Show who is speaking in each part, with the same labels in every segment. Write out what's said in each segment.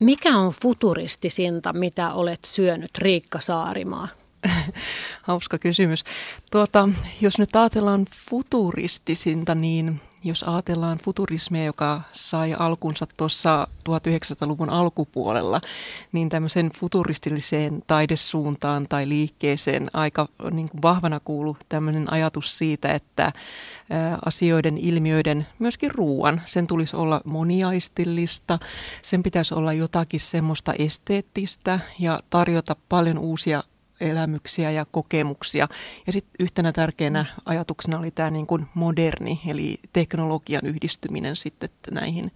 Speaker 1: Mikä on futuristisinta, mitä olet syönyt, Riikka Saarimaa?
Speaker 2: Hauska kysymys. Tuota, jos nyt ajatellaan futuristisinta, niin jos ajatellaan futurismia, joka sai alkunsa tuossa 1900-luvun alkupuolella, niin tämmöisen futuristilliseen taidesuuntaan tai liikkeeseen aika niin kuin vahvana kuulu tämmöinen ajatus siitä, että asioiden, ilmiöiden, myöskin ruoan, sen tulisi olla moniaistillista, sen pitäisi olla jotakin semmoista esteettistä ja tarjota paljon uusia elämyksiä ja kokemuksia. Ja sitten yhtenä tärkeänä ajatuksena oli tämä niin kuin moderni, eli teknologian yhdistyminen sitten näihin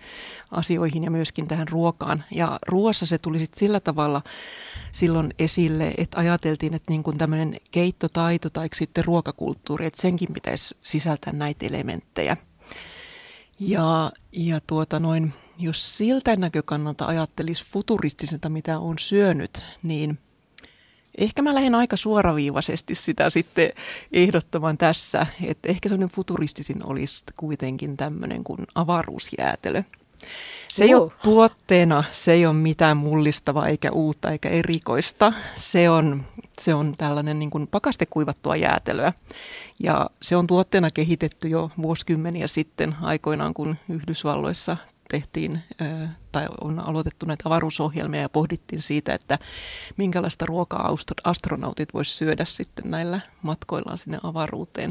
Speaker 2: asioihin ja myöskin tähän ruokaan. Ja ruoassa se tuli sitten sillä tavalla silloin esille, että ajateltiin, että niin kuin tämmöinen keittotaito tai sitten ruokakulttuuri, että senkin pitäisi sisältää näitä elementtejä. Ja, ja tuota noin, jos siltä näkökannalta ajattelisi futuristiselta, mitä on syönyt, niin – Ehkä mä lähden aika suoraviivaisesti sitä sitten ehdottamaan tässä, että ehkä sellainen futuristisin olisi kuitenkin tämmöinen kuin avaruusjäätelö. Se ei uh. ole tuotteena, se ei ole mitään mullistavaa eikä uutta eikä erikoista. Se on, se on tällainen niin kuin pakastekuivattua jäätelöä. Ja se on tuotteena kehitetty jo vuosikymmeniä sitten aikoinaan, kun Yhdysvalloissa tehtiin tai on aloitettu näitä avaruusohjelmia ja pohdittiin siitä, että minkälaista ruokaa astronautit voisivat syödä sitten näillä matkoillaan sinne avaruuteen.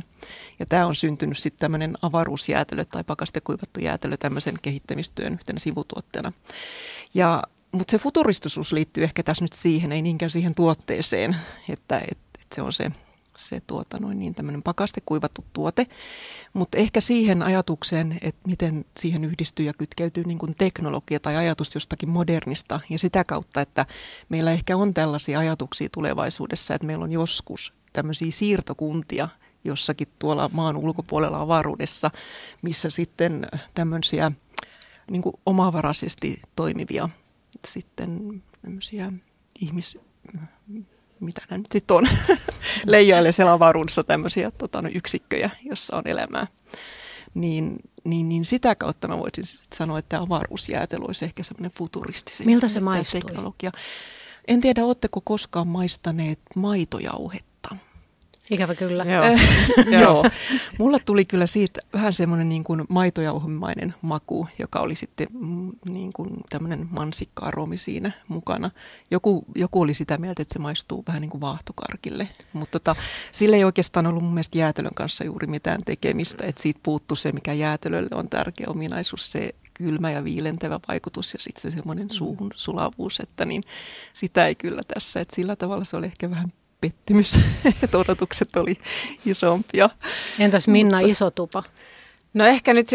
Speaker 2: Ja tämä on syntynyt sitten tämmöinen avaruusjäätelö tai pakastekuivattu jäätelö tämmöisen kehittämistyön yhtenä sivutuotteena. Ja mutta se futuristisuus liittyy ehkä tässä nyt siihen, ei niinkään siihen tuotteeseen, että, että, että se on se se tuota, noin niin tämmöinen pakastekuivattu tuote, mutta ehkä siihen ajatukseen, että miten siihen yhdistyy ja kytkeytyy niin kuin teknologia tai ajatus jostakin modernista ja sitä kautta, että meillä ehkä on tällaisia ajatuksia tulevaisuudessa, että meillä on joskus tämmöisiä siirtokuntia jossakin tuolla maan ulkopuolella avaruudessa, missä sitten tämmöisiä niin kuin omavaraisesti toimivia sitten ihmis, mitä nämä nyt sitten on, leijailee siellä avaruudessa tämmöisiä tota, no, yksikköjä, jossa on elämää. Niin, niin, niin sitä kautta mä voisin sanoa, että avaruusjäätelö olisi ehkä semmoinen futuristisin
Speaker 1: Miltä se maistui?
Speaker 2: teknologia. En tiedä, oletteko koskaan maistaneet maitojauhetta?
Speaker 1: Ikävä kyllä.
Speaker 2: Joo. Joo. Mulla tuli kyllä siitä vähän semmoinen niin kuin maitojauhemainen maku, joka oli sitten mm, niin kuin tämmöinen mansikka-aromi siinä mukana. Joku, joku oli sitä mieltä, että se maistuu vähän niin kuin vaahtokarkille, mutta tota, sillä ei oikeastaan ollut mun mielestä jäätelön kanssa juuri mitään tekemistä, että siitä puuttuu se, mikä jäätelölle on tärkeä ominaisuus, se kylmä ja viilentävä vaikutus ja sitten se semmoinen mm. suuhun sulavuus, että niin sitä ei kyllä tässä, että sillä tavalla se oli ehkä vähän pettymys, että odotukset oli isompia.
Speaker 1: Entäs Minna Mutta, Isotupa?
Speaker 3: No ehkä nyt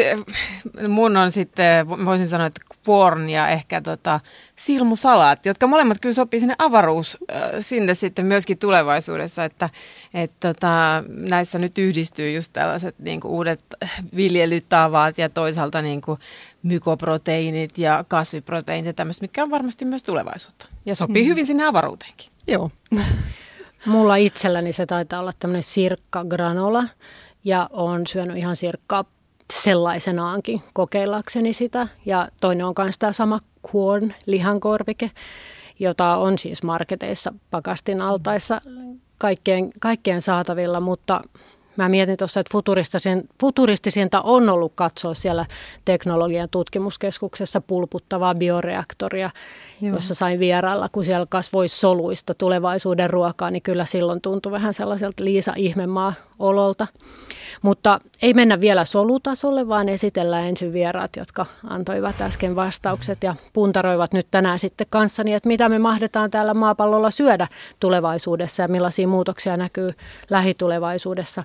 Speaker 3: mun on sitten, voisin sanoa, että porn ja ehkä tota, silmusalat, jotka molemmat kyllä sopii sinne avaruus äh, sinne sitten myöskin tulevaisuudessa, että et tota, näissä nyt yhdistyy just tällaiset niin kuin uudet viljelytavat ja toisaalta niin kuin mykoproteiinit ja kasviproteiinit ja tämmöiset, mitkä on varmasti myös tulevaisuutta ja sopii hmm. hyvin sinne avaruuteenkin.
Speaker 2: Joo.
Speaker 1: Mulla itselläni se taitaa olla tämmöinen sirkka granola ja on syönyt ihan sirkkaa sellaisenaankin kokeillakseni sitä. Ja toinen on myös tämä sama corn, lihankorvike, jota on siis marketeissa pakastin altaissa kaikkien, kaikkien saatavilla, mutta Mä mietin tuossa, että futuristisinta on ollut katsoa siellä teknologian tutkimuskeskuksessa pulputtavaa bioreaktoria, Joo. jossa sain vierailla, kun siellä kasvoi soluista tulevaisuuden ruokaa, niin kyllä silloin tuntui vähän sellaiselta Liisa Ihmemaa ololta. Mutta ei mennä vielä solutasolle, vaan esitellään ensin vieraat, jotka antoivat äsken vastaukset ja puntaroivat nyt tänään sitten kanssani, että mitä me mahdetaan täällä maapallolla syödä tulevaisuudessa ja millaisia muutoksia näkyy lähitulevaisuudessa.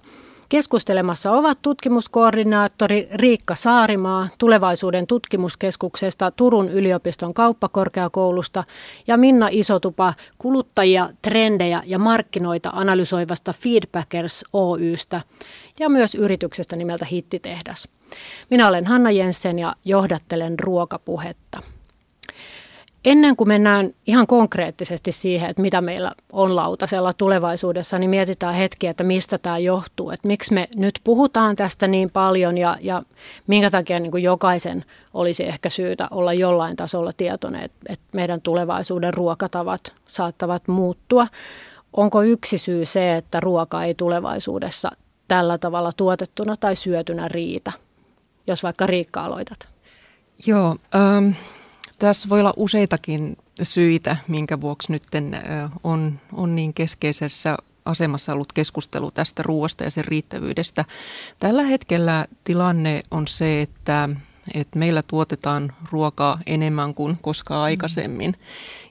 Speaker 1: Keskustelemassa ovat tutkimuskoordinaattori Riikka Saarimaa tulevaisuuden tutkimuskeskuksesta Turun yliopiston kauppakorkeakoulusta ja Minna Isotupa kuluttajia, trendejä ja markkinoita analysoivasta Feedbackers Oystä ja myös yrityksestä nimeltä Hittitehdas. Minä olen Hanna Jensen ja johdattelen ruokapuhetta. Ennen kuin mennään ihan konkreettisesti siihen, että mitä meillä on lautasella tulevaisuudessa, niin mietitään hetki, että mistä tämä johtuu. Että miksi me nyt puhutaan tästä niin paljon ja, ja minkä takia niin kuin jokaisen olisi ehkä syytä olla jollain tasolla tietoinen, että, että meidän tulevaisuuden ruokatavat saattavat muuttua. Onko yksi syy se, että ruoka ei tulevaisuudessa tällä tavalla tuotettuna tai syötynä riitä? Jos vaikka Riikka aloitat.
Speaker 2: Joo, ähm, tässä voi olla useitakin syitä, minkä vuoksi nyt on, on niin keskeisessä asemassa ollut keskustelu tästä ruoasta ja sen riittävyydestä. Tällä hetkellä tilanne on se, että, että meillä tuotetaan ruokaa enemmän kuin koskaan aikaisemmin.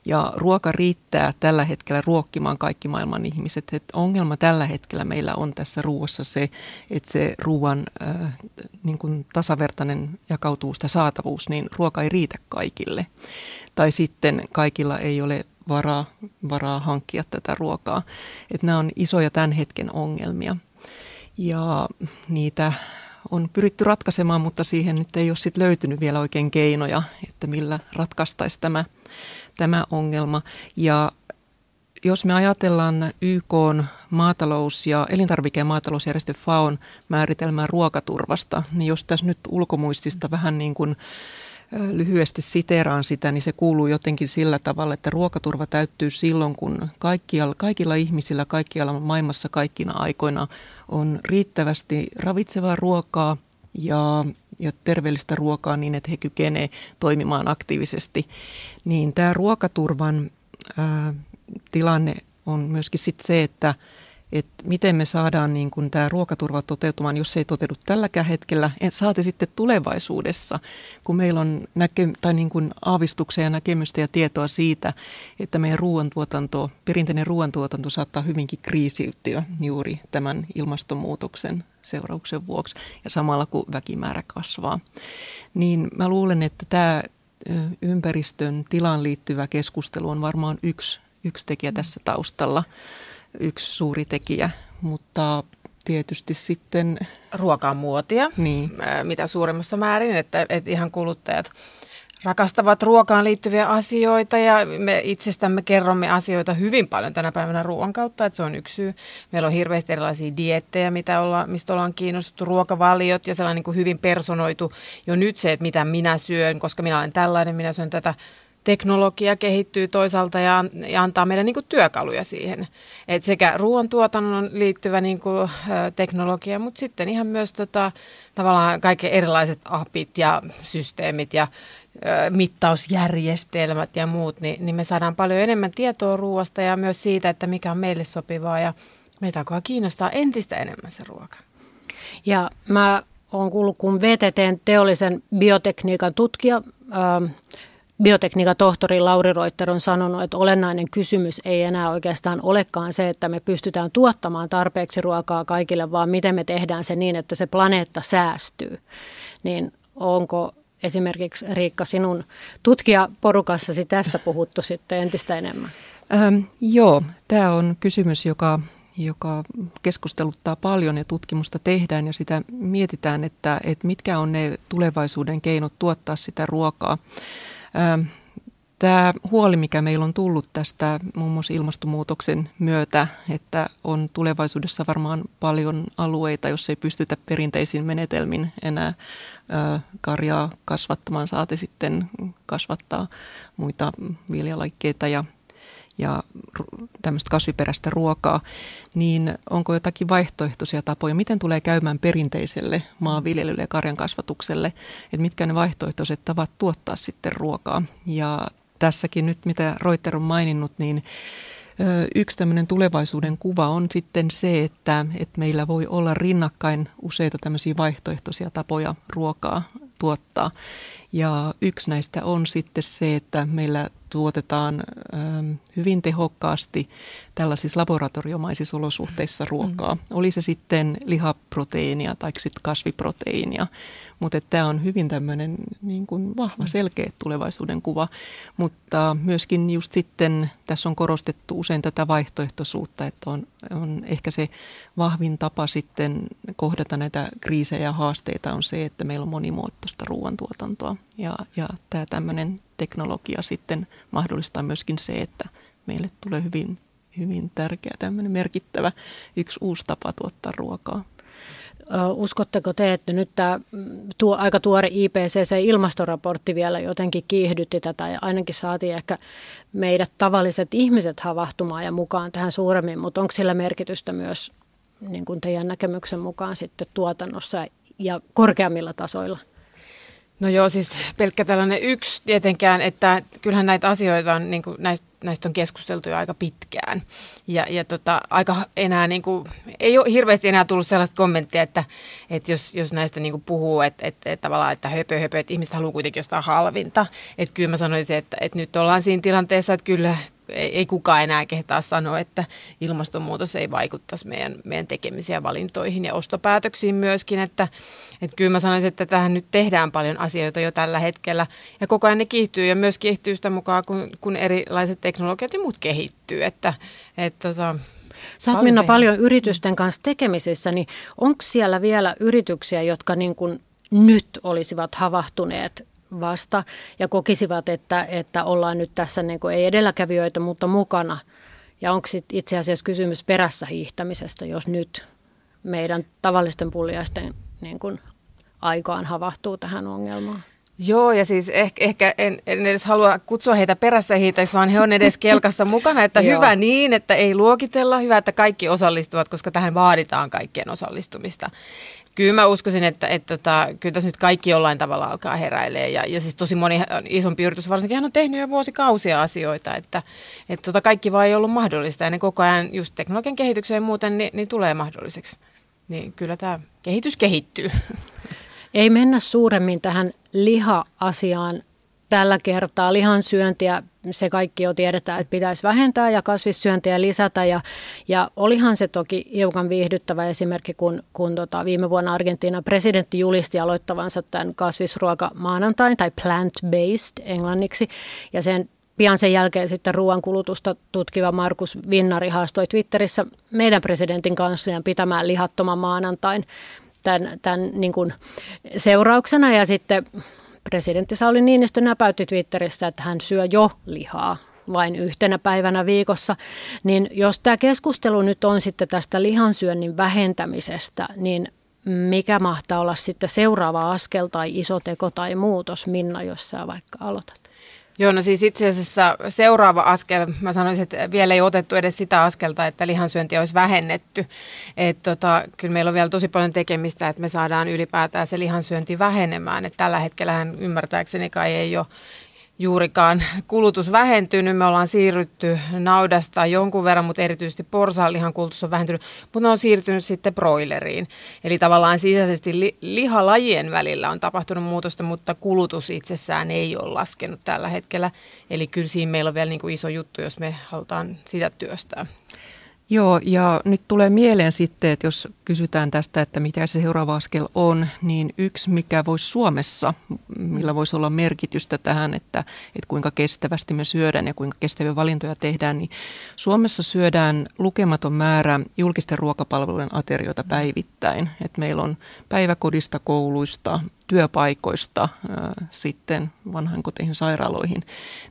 Speaker 2: Ja ruoka riittää tällä hetkellä ruokkimaan kaikki maailman ihmiset. Et ongelma tällä hetkellä meillä on tässä ruoassa se, että se ruoan äh, niin kuin tasavertainen jakautuu sitä saatavuus, niin ruoka ei riitä kaikille. Tai sitten kaikilla ei ole varaa, varaa hankkia tätä ruokaa. Et nämä on isoja tämän hetken ongelmia. Ja niitä on pyritty ratkaisemaan, mutta siihen nyt ei ole sit löytynyt vielä oikein keinoja, että millä ratkaistaisi tämä – tämä ongelma. Ja jos me ajatellaan YK maatalous- ja elintarvike- ja maatalousjärjestö FAON määritelmää ruokaturvasta, niin jos tässä nyt ulkomuistista vähän niin kuin lyhyesti siteraan sitä, niin se kuuluu jotenkin sillä tavalla, että ruokaturva täyttyy silloin, kun kaikilla, kaikilla ihmisillä kaikkialla maailmassa kaikkina aikoina on riittävästi ravitsevaa ruokaa ja ja terveellistä ruokaa niin, että he kykenevät toimimaan aktiivisesti, niin tämä ruokaturvan ää, tilanne on myöskin sit se, että että miten me saadaan niin kuin tämä ruokaturva toteutumaan, jos se ei toteudu tälläkään hetkellä, saati sitten tulevaisuudessa, kun meillä on näke, tai niin kuin aavistuksia ja näkemystä ja tietoa siitä, että meidän ruoantuotanto, perinteinen ruoantuotanto saattaa hyvinkin kriisiytyä juuri tämän ilmastonmuutoksen seurauksen vuoksi ja samalla kun väkimäärä kasvaa. Niin mä luulen, että tämä ympäristön tilaan liittyvä keskustelu on varmaan yksi, yksi tekijä tässä taustalla yksi suuri tekijä, mutta tietysti sitten...
Speaker 3: Ruoka on muotia, niin. mitä suurimmassa määrin, että, että ihan kuluttajat rakastavat ruokaan liittyviä asioita ja me itsestämme kerromme asioita hyvin paljon tänä päivänä ruoan kautta, että se on yksi syy. Meillä on hirveästi erilaisia diettejä, mitä olla, mistä ollaan kiinnostuttu, ruokavaliot ja sellainen niin kuin hyvin personoitu jo nyt se, että mitä minä syön, koska minä olen tällainen, minä syön tätä teknologia kehittyy toisaalta ja, ja antaa meille niin kuin työkaluja siihen. Et sekä ruoantuotannon liittyvä niin kuin, teknologia, mutta sitten ihan myös tota, tavallaan kaikki erilaiset apit ja systeemit ja mittausjärjestelmät ja muut, niin, niin me saadaan paljon enemmän tietoa ruoasta ja myös siitä, että mikä on meille sopivaa ja meitä alkaa kiinnostaa entistä enemmän se ruoka.
Speaker 1: Ja mä oon kuullut, kun VTTn teollisen biotekniikan tutkija äh, biotekniikan tohtori Lauri Reuter on sanonut, että olennainen kysymys ei enää oikeastaan olekaan se, että me pystytään tuottamaan tarpeeksi ruokaa kaikille, vaan miten me tehdään se niin, että se planeetta säästyy. Niin onko esimerkiksi Riikka sinun tutkijaporukassasi tästä puhuttu sitten entistä enemmän?
Speaker 2: Ähm, joo, tämä on kysymys, joka, joka keskusteluttaa paljon ja tutkimusta tehdään ja sitä mietitään, että, että mitkä on ne tulevaisuuden keinot tuottaa sitä ruokaa. Tämä huoli, mikä meillä on tullut tästä muun muassa ilmastonmuutoksen myötä, että on tulevaisuudessa varmaan paljon alueita, jos ei pystytä perinteisin menetelmin enää karjaa kasvattamaan, saati sitten kasvattaa muita viljalajikkeita ja ja tämmöistä kasviperäistä ruokaa, niin onko jotakin vaihtoehtoisia tapoja, miten tulee käymään perinteiselle maanviljelylle ja karjan kasvatukselle, että mitkä ne vaihtoehtoiset tavat tuottaa sitten ruokaa. Ja tässäkin nyt, mitä Reuter on maininnut, niin Yksi tämmöinen tulevaisuuden kuva on sitten se, että, että meillä voi olla rinnakkain useita tämmöisiä vaihtoehtoisia tapoja ruokaa tuottaa. Ja yksi näistä on sitten se, että meillä tuotetaan ähm, hyvin tehokkaasti tällaisissa laboratoriomaisissa olosuhteissa ruokaa. Mm. Oli se sitten lihaproteiinia tai sitten kasviproteiinia, mutta tämä on hyvin tämmöinen niin kuin vahva, mm. selkeä tulevaisuuden kuva. Mutta myöskin just sitten tässä on korostettu usein tätä vaihtoehtoisuutta, että on, on ehkä se vahvin tapa sitten kohdata näitä kriisejä ja haasteita on se, että meillä on monimuotoista ruoantuotantoa. Ja, ja tämä tämmöinen teknologia sitten mahdollistaa myöskin se, että meille tulee hyvin, hyvin tärkeä tämmöinen merkittävä yksi uusi tapa tuottaa ruokaa.
Speaker 1: Uskotteko te, että nyt tämä tuo, aika tuore IPCC-ilmastoraportti vielä jotenkin kiihdytti tätä ja ainakin saatiin ehkä meidät tavalliset ihmiset havahtumaan ja mukaan tähän suuremmin, mutta onko sillä merkitystä myös niin kuin teidän näkemyksen mukaan sitten tuotannossa ja korkeammilla tasoilla?
Speaker 3: No joo, siis pelkkä tällainen yksi tietenkään, että kyllähän näitä asioita on, niin kuin näistä, näistä on keskusteltu jo aika pitkään. Ja, ja tota, aika enää, niin kuin, ei ole hirveästi enää tullut sellaista kommenttia, että, että jos, jos näistä niin kuin puhuu, että, että, että tavallaan, että höpö, höpö, että ihmiset haluaa kuitenkin jostain halvinta. Että kyllä mä sanoisin, että, että nyt ollaan siinä tilanteessa, että kyllä ei, ei kukaan enää kehtaa sanoa, että ilmastonmuutos ei vaikuttaisi meidän, meidän tekemisiä valintoihin ja ostopäätöksiin myöskin. Että, että kyllä mä sanoisin, että tähän nyt tehdään paljon asioita jo tällä hetkellä ja koko ajan ne kiihtyy ja myös kiihtyy sitä mukaan, kun, kun erilaiset teknologiat ja muut kehittyy. Että, että tota,
Speaker 1: Sä oot Minna paljon yritysten kanssa tekemisissä, niin onko siellä vielä yrityksiä, jotka niin kuin nyt olisivat havahtuneet vasta ja kokisivat, että, että ollaan nyt tässä niin kuin ei edelläkävijöitä, mutta mukana. Ja onko itse asiassa kysymys perässä hiihtämisestä, jos nyt meidän tavallisten pulliaisten niin kuin aikaan havahtuu tähän ongelmaan?
Speaker 3: Joo, ja siis ehkä, ehkä en, en edes halua kutsua heitä perässä hiitäisi, vaan he on edes kelkassa mukana, että hyvä niin, että ei luokitella, hyvä, että kaikki osallistuvat, koska tähän vaaditaan kaikkien osallistumista kyllä mä uskoisin, että, että, että tota, kyllä tässä nyt kaikki jollain tavalla alkaa heräilee. Ja, ja siis tosi moni isompi yritys varsinkin hän on tehnyt jo vuosikausia asioita, että, että tota kaikki vaan ei ollut mahdollista. Ja ne koko ajan just teknologian kehitykseen muuten niin, niin tulee mahdolliseksi. Niin kyllä tämä kehitys kehittyy.
Speaker 1: Ei mennä suuremmin tähän liha-asiaan tällä kertaa lihansyöntiä, se kaikki jo tiedetään, että pitäisi vähentää ja kasvissyöntiä lisätä. Ja, ja olihan se toki hiukan viihdyttävä esimerkki, kun, kun tota, viime vuonna Argentiinan presidentti julisti aloittavansa tämän kasvisruoka maanantain tai plant-based englanniksi. Ja sen pian sen jälkeen sitten ruoan kulutusta tutkiva Markus Vinnari haastoi Twitterissä meidän presidentin kanssa pitämään lihattoman maanantain tämän, tämän niin kuin seurauksena. Ja sitten presidentti Sauli Niinistö näpäytti Twitterissä, että hän syö jo lihaa vain yhtenä päivänä viikossa, niin jos tämä keskustelu nyt on sitten tästä lihansyönnin vähentämisestä, niin mikä mahtaa olla sitten seuraava askel tai iso teko tai muutos, Minna, jos sä vaikka aloitat?
Speaker 3: Joo, no siis itse asiassa seuraava askel, mä sanoisin, että vielä ei otettu edes sitä askelta, että lihansyöntiä olisi vähennetty. Että tota, kyllä meillä on vielä tosi paljon tekemistä, että me saadaan ylipäätään se lihansyönti vähenemään. Että tällä hetkellä ymmärtääkseni kai ei ole juurikaan kulutus vähentynyt. Me ollaan siirrytty naudasta jonkun verran, mutta erityisesti porsaanlihan kulutus on vähentynyt, mutta ne on siirtynyt sitten broileriin. Eli tavallaan sisäisesti li- lihalajien välillä on tapahtunut muutosta, mutta kulutus itsessään ei ole laskenut tällä hetkellä. Eli kyllä siinä meillä on vielä niin kuin iso juttu, jos me halutaan sitä työstää.
Speaker 2: Joo, ja nyt tulee mieleen sitten, että jos kysytään tästä, että mikä se seuraava askel on, niin yksi, mikä voisi Suomessa, millä voisi olla merkitystä tähän, että, että kuinka kestävästi me syödään ja kuinka kestäviä valintoja tehdään, niin Suomessa syödään lukematon määrä julkisten ruokapalvelujen aterioita päivittäin. Että meillä on päiväkodista, kouluista, työpaikoista ää, sitten vanhankoteihin sairaaloihin,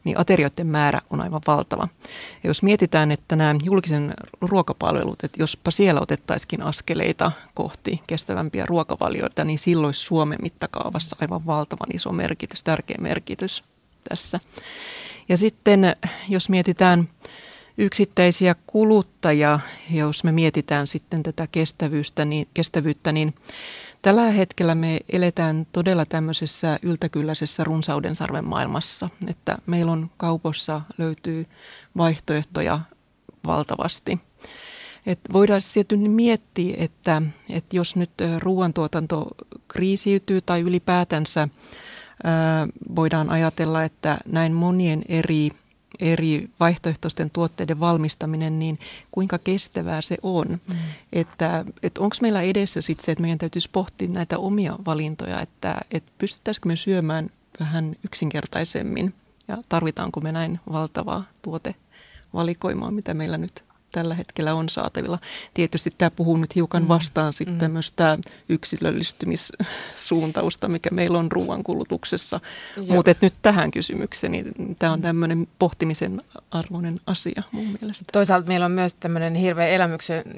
Speaker 2: niin aterioiden määrä on aivan valtava. Ja jos mietitään, että nämä julkisen ruokapalvelut, että jospa siellä otettaisikin askeleita kohti kestävämpiä ruokavalioita, niin silloin Suomen mittakaavassa aivan valtavan iso merkitys, tärkeä merkitys tässä. Ja sitten jos mietitään yksittäisiä kuluttajia, jos me mietitään sitten tätä kestävyyttä, niin, kestävyyttä, niin Tällä hetkellä me eletään todella tämmöisessä yltäkylläisessä runsauden sarven maailmassa, että meillä on kaupossa löytyy vaihtoehtoja valtavasti. Et voidaan tietysti miettiä, että, että jos nyt ruoantuotanto kriisiytyy tai ylipäätänsä ää, voidaan ajatella, että näin monien eri eri vaihtoehtoisten tuotteiden valmistaminen, niin kuinka kestävää se on. Mm. Että, että onko meillä edessä sitten se, että meidän täytyisi pohtia näitä omia valintoja, että, että pystyttäisikö me syömään vähän yksinkertaisemmin ja tarvitaanko me näin valtavaa tuotevalikoimaa, mitä meillä nyt tällä hetkellä on saatavilla. Tietysti tämä puhuu nyt hiukan mm. vastaan mm. sitten mm. tämmöistä yksilöllistymissuuntausta, mikä meillä on ruoankulutuksessa. Mutta nyt tähän kysymykseen, niin tämä on tämmöinen pohtimisen arvoinen asia mun mielestä.
Speaker 3: Toisaalta meillä on myös tämmöinen hirveä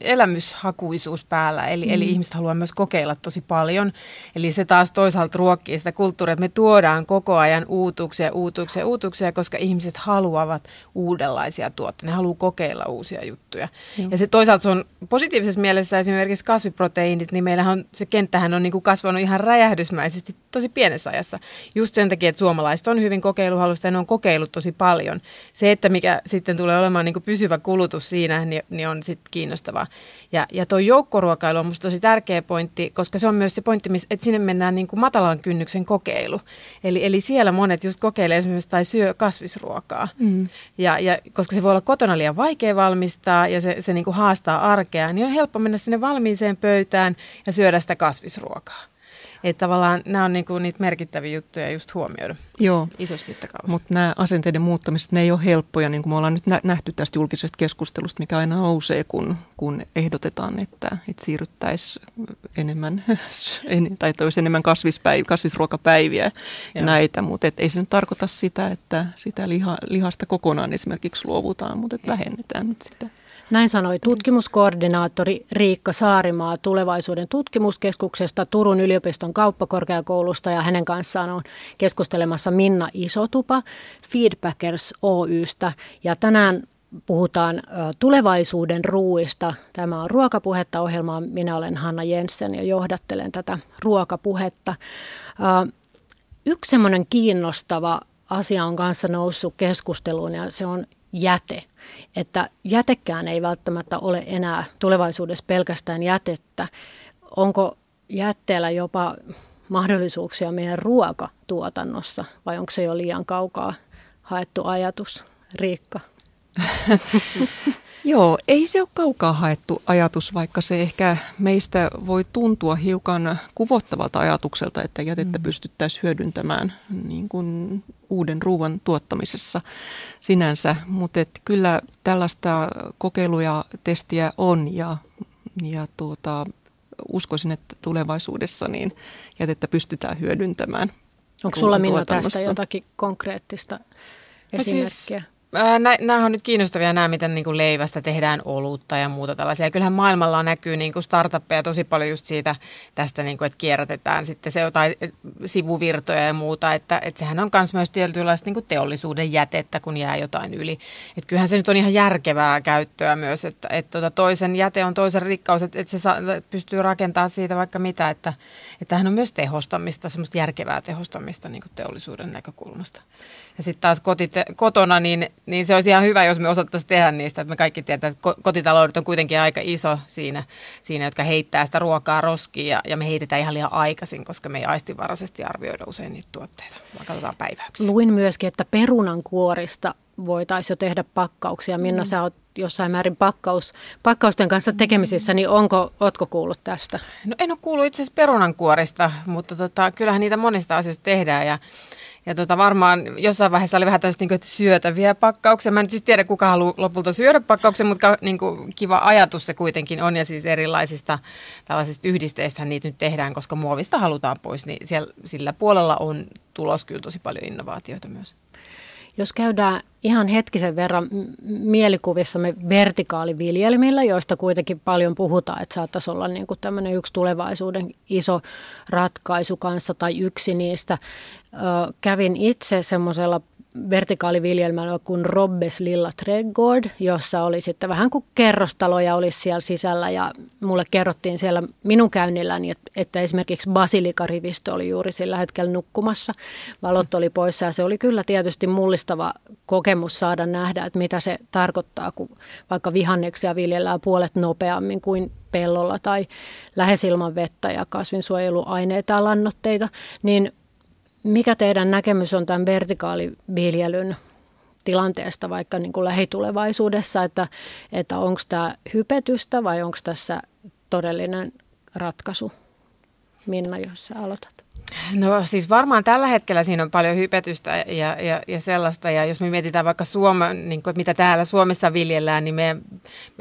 Speaker 3: elämyshakuisuus päällä, eli, mm. eli ihmiset haluaa myös kokeilla tosi paljon. Eli se taas toisaalta ruokkii sitä kulttuuria, että me tuodaan koko ajan uutuuksia, uutuuksia, uutuuksia, koska ihmiset haluavat uudenlaisia tuotteita. Ne haluaa kokeilla uusia juttuja. Mm. Ja se toisaalta se on positiivisessa mielessä esimerkiksi kasviproteiinit, niin meillähän on, se kenttähän on niin kuin kasvanut ihan räjähdysmäisesti tosi pienessä ajassa. Just sen takia, että suomalaiset on hyvin kokeiluhalusta ja ne on kokeillut tosi paljon. Se, että mikä sitten tulee olemaan niin kuin pysyvä kulutus siinä, niin, niin on sitten kiinnostavaa. Ja, ja tuo joukkoruokailu on minusta tosi tärkeä pointti, koska se on myös se pointti, että sinne mennään niin kuin matalan kynnyksen kokeilu. Eli, eli siellä monet just kokeilee esimerkiksi tai syö kasvisruokaa. Mm. Ja, ja koska se voi olla kotona liian vaikea valmistaa ja se, se niin kuin haastaa arkea, niin on helppo mennä sinne valmiiseen pöytään ja syödä sitä kasvisruokaa. Että tavallaan nämä on niinku niitä merkittäviä juttuja just huomioida Joo. isossa mittakaavassa.
Speaker 2: Mutta nämä asenteiden muuttamiset, ne ei ole helppoja, niin kuin me ollaan nyt nähty tästä julkisesta keskustelusta, mikä aina nousee, kun, kun ehdotetaan, että, että siirryttäisiin enemmän, tai olisi enemmän kasvispäiv- kasvisruokapäiviä ja Joo. näitä, mutta ei se nyt tarkoita sitä, että sitä liha, lihasta kokonaan esimerkiksi luovutaan, mutta että vähennetään nyt sitä.
Speaker 1: Näin sanoi tutkimuskoordinaattori Riikka Saarimaa tulevaisuuden tutkimuskeskuksesta Turun yliopiston kauppakorkeakoulusta ja hänen kanssaan on keskustelemassa Minna Isotupa Feedbackers Oystä ja tänään puhutaan tulevaisuuden ruuista. Tämä on Ruokapuhetta ohjelmaa. Minä olen Hanna Jensen ja johdattelen tätä ruokapuhetta. Yksi semmoinen kiinnostava asia on kanssa noussut keskusteluun ja se on jäte että jätekään ei välttämättä ole enää tulevaisuudessa pelkästään jätettä. Onko jätteellä jopa mahdollisuuksia meidän ruokatuotannossa vai onko se jo liian kaukaa haettu ajatus, Riikka?
Speaker 2: Joo, ei se ole kaukaa haettu ajatus, vaikka se ehkä meistä voi tuntua hiukan kuvottavalta ajatukselta, että jätettä mm. pystyttäisiin hyödyntämään niin kuin uuden ruoan tuottamisessa sinänsä. Mutta kyllä tällaista kokeiluja, testiä on ja, ja tuota, uskoisin, että tulevaisuudessa niin jätettä pystytään hyödyntämään.
Speaker 1: Onko sulla Minna tästä jotakin konkreettista esimerkkiä? No siis,
Speaker 3: Nämä on nyt kiinnostavia nämä, miten niin kuin leivästä tehdään olutta ja muuta tällaisia. Kyllähän maailmalla näkyy niin kuin startuppeja tosi paljon just siitä tästä, niin kuin, että kierrätetään sitten se jotain sivuvirtoja ja muuta. Että, että sehän on myös myös tietynlaista niin kuin teollisuuden jätettä, kun jää jotain yli. Että kyllähän se nyt on ihan järkevää käyttöä myös, että, että tuota, toisen jäte on toisen rikkaus, että, että se saa, pystyy rakentamaan siitä vaikka mitä. Että, että tämähän on myös tehostamista, semmoista järkevää tehostamista niin kuin teollisuuden näkökulmasta. Ja sitten taas kotit, kotona, niin, niin se olisi ihan hyvä, jos me osattaisiin tehdä niistä. Että me kaikki tiedetään, että kotitaloudet on kuitenkin aika iso siinä, siinä jotka heittää sitä ruokaa roskiin. Ja, ja me heitetään ihan liian aikaisin, koska me ei aistivaraisesti arvioida usein niitä tuotteita, vaan katsotaan päiväyksiä.
Speaker 1: Luin myöskin, että perunan kuorista voitaisiin jo tehdä pakkauksia. Minna, mm. sä oot jossain määrin pakkaus, pakkausten kanssa tekemisissä, niin onko, ootko kuullut tästä?
Speaker 3: No en ole kuullut itse asiassa perunankuorista, mutta tota, kyllähän niitä monista asioista tehdään ja ja tota, varmaan jossain vaiheessa oli vähän tällaista niin syötäviä pakkauksia. Mä en siis tiedä, kuka haluaa lopulta syödä pakkauksen, mutta niin kuin, kiva ajatus se kuitenkin on. Ja siis erilaisista tällaisista yhdisteistä niitä nyt tehdään, koska muovista halutaan pois. Niin siellä, sillä puolella on tulos kyllä tosi paljon innovaatioita myös.
Speaker 1: Jos käydään ihan hetkisen verran mielikuvissamme vertikaaliviljelmillä, joista kuitenkin paljon puhutaan, että saattaisi olla niin kuin tämmöinen yksi tulevaisuuden iso ratkaisu kanssa tai yksi niistä. Kävin itse semmoisella vertikaaliviljelmällä kuin Robbes Lilla Trädgård, jossa oli sitten vähän kuin kerrostaloja olisi siellä sisällä ja mulle kerrottiin siellä minun käynnilläni, että, että esimerkiksi basilikarivistö oli juuri sillä hetkellä nukkumassa. Valot oli poissa ja se oli kyllä tietysti mullistava kokemus saada nähdä, että mitä se tarkoittaa, kun vaikka vihanneksia viljellään puolet nopeammin kuin pellolla tai lähes ilman vettä ja kasvinsuojeluaineita ja lannoitteita, niin mikä teidän näkemys on tämän vertikaaliviljelyn tilanteesta vaikka niin kuin lähitulevaisuudessa, että, että onko tämä hypetystä vai onko tässä todellinen ratkaisu? Minna, jos sä aloitat.
Speaker 3: No siis varmaan tällä hetkellä siinä on paljon hypetystä ja, ja, ja sellaista. Ja jos me mietitään vaikka Suoma, niin kuin, mitä täällä Suomessa viljellään, niin meidän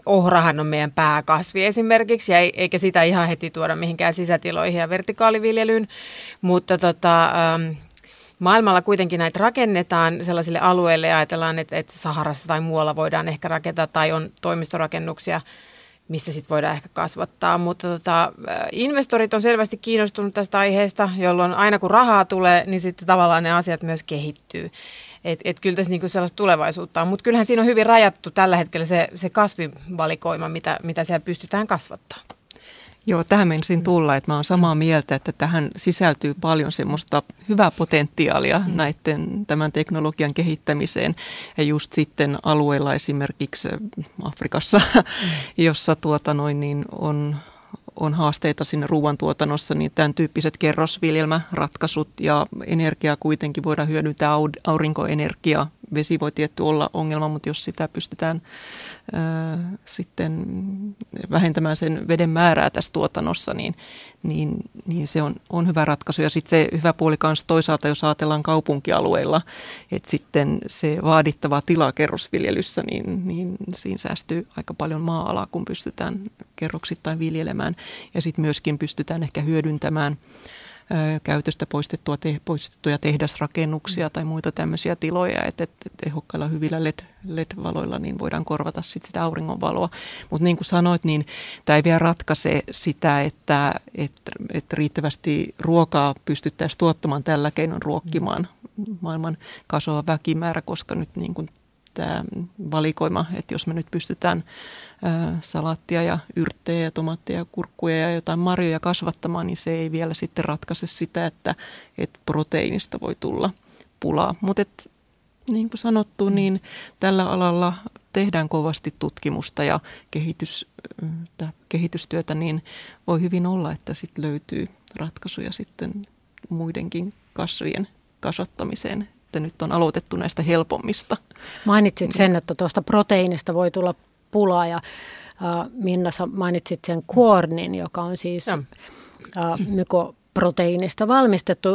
Speaker 3: ohrahan on meidän pääkasvi esimerkiksi. Ja eikä sitä ihan heti tuoda mihinkään sisätiloihin ja vertikaaliviljelyyn. Mutta tota, ähm, Maailmalla kuitenkin näitä rakennetaan sellaisille alueille ja ajatellaan, että, että Saharassa tai muualla voidaan ehkä rakentaa tai on toimistorakennuksia, missä sitten voidaan ehkä kasvattaa. Mutta tota, investorit on selvästi kiinnostunut tästä aiheesta, jolloin aina kun rahaa tulee, niin sitten tavallaan ne asiat myös kehittyy. Et, et kyllä tässä niinku sellaista tulevaisuutta on, mutta kyllähän siinä on hyvin rajattu tällä hetkellä se, se kasvivalikoima, mitä, mitä siellä pystytään kasvattamaan.
Speaker 2: Joo, tähän menisin tulla, että mä oon samaa mieltä, että tähän sisältyy paljon semmoista hyvää potentiaalia mm. näiden, tämän teknologian kehittämiseen. Ja just sitten alueilla esimerkiksi Afrikassa, mm. jossa tuota noin, niin on, on haasteita sinne ruoantuotannossa, niin tämän tyyppiset kerrosviljelmäratkaisut ja energiaa kuitenkin voidaan hyödyntää aurinkoenergiaa. Vesi voi tietty olla ongelma, mutta jos sitä pystytään ää, sitten vähentämään sen veden määrää tässä tuotannossa, niin, niin, niin se on, on hyvä ratkaisu. Ja sitten se hyvä puoli kanssa toisaalta, jos ajatellaan kaupunkialueilla, että sitten se vaadittava tila kerrosviljelyssä, niin, niin siinä säästyy aika paljon maa-alaa, kun pystytään kerroksittain viljelemään. Ja sitten myöskin pystytään ehkä hyödyntämään käytöstä poistettua te, poistettuja tehdasrakennuksia mm. tai muita tämmöisiä tiloja, että, että tehokkailla hyvillä LED, LED-valoilla niin voidaan korvata sit sitä auringonvaloa. Mutta niin kuin sanoit, niin tämä ei vielä ratkaise sitä, että, että, että riittävästi ruokaa pystyttäisiin tuottamaan tällä keinon ruokkimaan maailman kasvava väkimäärä, koska nyt niin kuin tämä valikoima, että jos me nyt pystytään salaattia ja yrttejä ja tomaatteja ja kurkkuja ja jotain marjoja kasvattamaan, niin se ei vielä sitten ratkaise sitä, että, että proteiinista voi tulla pulaa. Mutta niin kuin sanottu, mm. niin tällä alalla tehdään kovasti tutkimusta ja kehitys, kehitystyötä, niin voi hyvin olla, että sitten löytyy ratkaisuja sitten muidenkin kasvien kasvattamiseen että nyt on aloitettu näistä helpommista.
Speaker 1: Mainitsit sen, että tuosta proteiinista voi tulla pulaa ja äh, Minna sä mainitsit sen kuornin, joka on siis äh, mykoproteiinista valmistettu.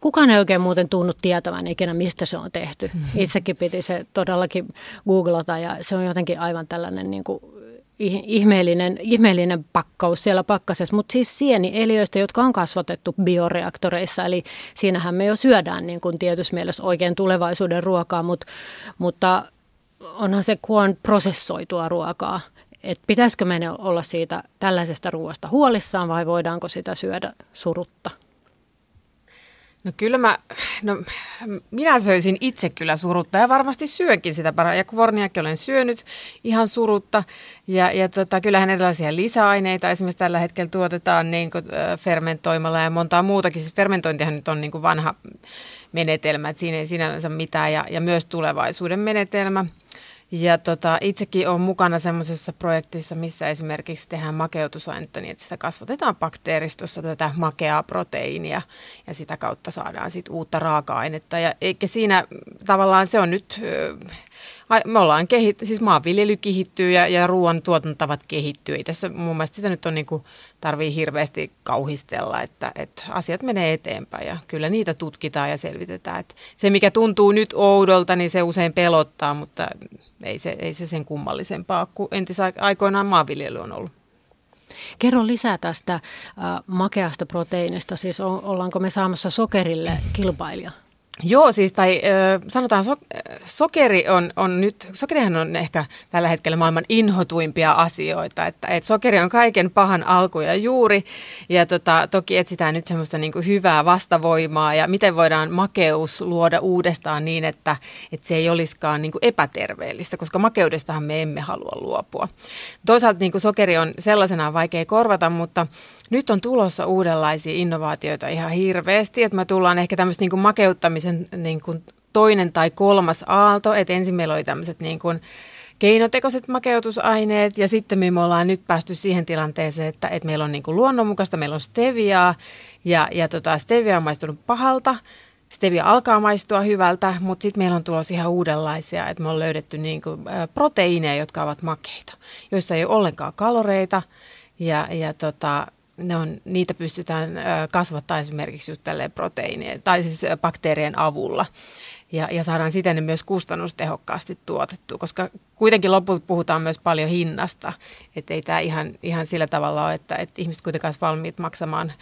Speaker 1: Kukaan ei oikein muuten tunnu tietävän ikinä, mistä se on tehty. Itsekin piti se todellakin googlata ja se on jotenkin aivan tällainen niin kuin ihmeellinen, ihmeellinen pakkaus siellä pakkasessa, mutta siis sienieliöistä, jotka on kasvatettu bioreaktoreissa, eli siinähän me jo syödään niin kuin tietyssä mielessä oikein tulevaisuuden ruokaa, mutta, mutta onhan se kuon prosessoitua ruokaa. Et pitäisikö meidän olla siitä tällaisesta ruoasta huolissaan vai voidaanko sitä syödä surutta?
Speaker 3: No kyllä mä, no minä söisin itse kyllä surutta ja varmasti syönkin sitä parhaan. Ja kvorniakin olen syönyt ihan surutta. Ja, ja tota, kyllähän erilaisia lisäaineita esimerkiksi tällä hetkellä tuotetaan niin kuin, fermentoimalla ja montaa muutakin. Siis fermentointihan nyt on niin kuin vanha menetelmä, että siinä ei sinänsä mitään ja, ja myös tulevaisuuden menetelmä. Ja tota, itsekin olen mukana semmoisessa projektissa, missä esimerkiksi tehdään makeutusainetta niin, että sitä kasvatetaan bakteeristossa tätä makeaa proteiinia ja sitä kautta saadaan sit uutta raaka-ainetta. Ja eikä siinä tavallaan se on nyt me ollaan kehit, siis maanviljely kehittyy ja, ja ruoan tuotantavat kehittyy. Ei tässä mun mielestä sitä nyt on niin kuin, tarvii hirveästi kauhistella, että, että asiat menee eteenpäin ja kyllä niitä tutkitaan ja selvitetään. Että se, mikä tuntuu nyt oudolta, niin se usein pelottaa, mutta ei se, ei se sen kummallisempaa kuin entisaikoinaan maanviljely on ollut.
Speaker 1: Kerro lisää tästä äh, makeasta proteiinista, siis on, ollaanko me saamassa sokerille kilpailija?
Speaker 3: Joo, siis tai ö, sanotaan so, sokeri on, on nyt, sokerihan on ehkä tällä hetkellä maailman inhotuimpia asioita, että et sokeri on kaiken pahan alku ja juuri ja tota, toki etsitään nyt semmoista niin kuin hyvää vastavoimaa ja miten voidaan makeus luoda uudestaan niin, että, että se ei olisikaan niin kuin epäterveellistä, koska makeudestahan me emme halua luopua. Toisaalta niin kuin sokeri on sellaisenaan vaikea korvata, mutta nyt on tulossa uudenlaisia innovaatioita ihan hirveästi, että me tullaan ehkä tämmöistä niin kuin makeuttamisen niin kuin toinen tai kolmas aalto, että ensin meillä oli tämmöiset niin kuin keinotekoiset makeutusaineet ja sitten me ollaan nyt päästy siihen tilanteeseen, että, että meillä on niin kuin luonnonmukaista, meillä on steviaa ja, ja tota, stevia on maistunut pahalta, stevia alkaa maistua hyvältä, mutta sitten meillä on tulossa ihan uudenlaisia, että me on löydetty niin kuin, proteiineja, jotka ovat makeita, joissa ei ole ollenkaan kaloreita. Ja, ja tota, ne on, niitä pystytään kasvattaa esimerkiksi just proteiinien tai siis bakteerien avulla. Ja, ja saadaan siten ne myös kustannustehokkaasti tuotettua, koska kuitenkin lopulta puhutaan myös paljon hinnasta, että ei tämä ihan, ihan sillä tavalla ole, että, että ihmiset kuitenkaan valmiit maksamaan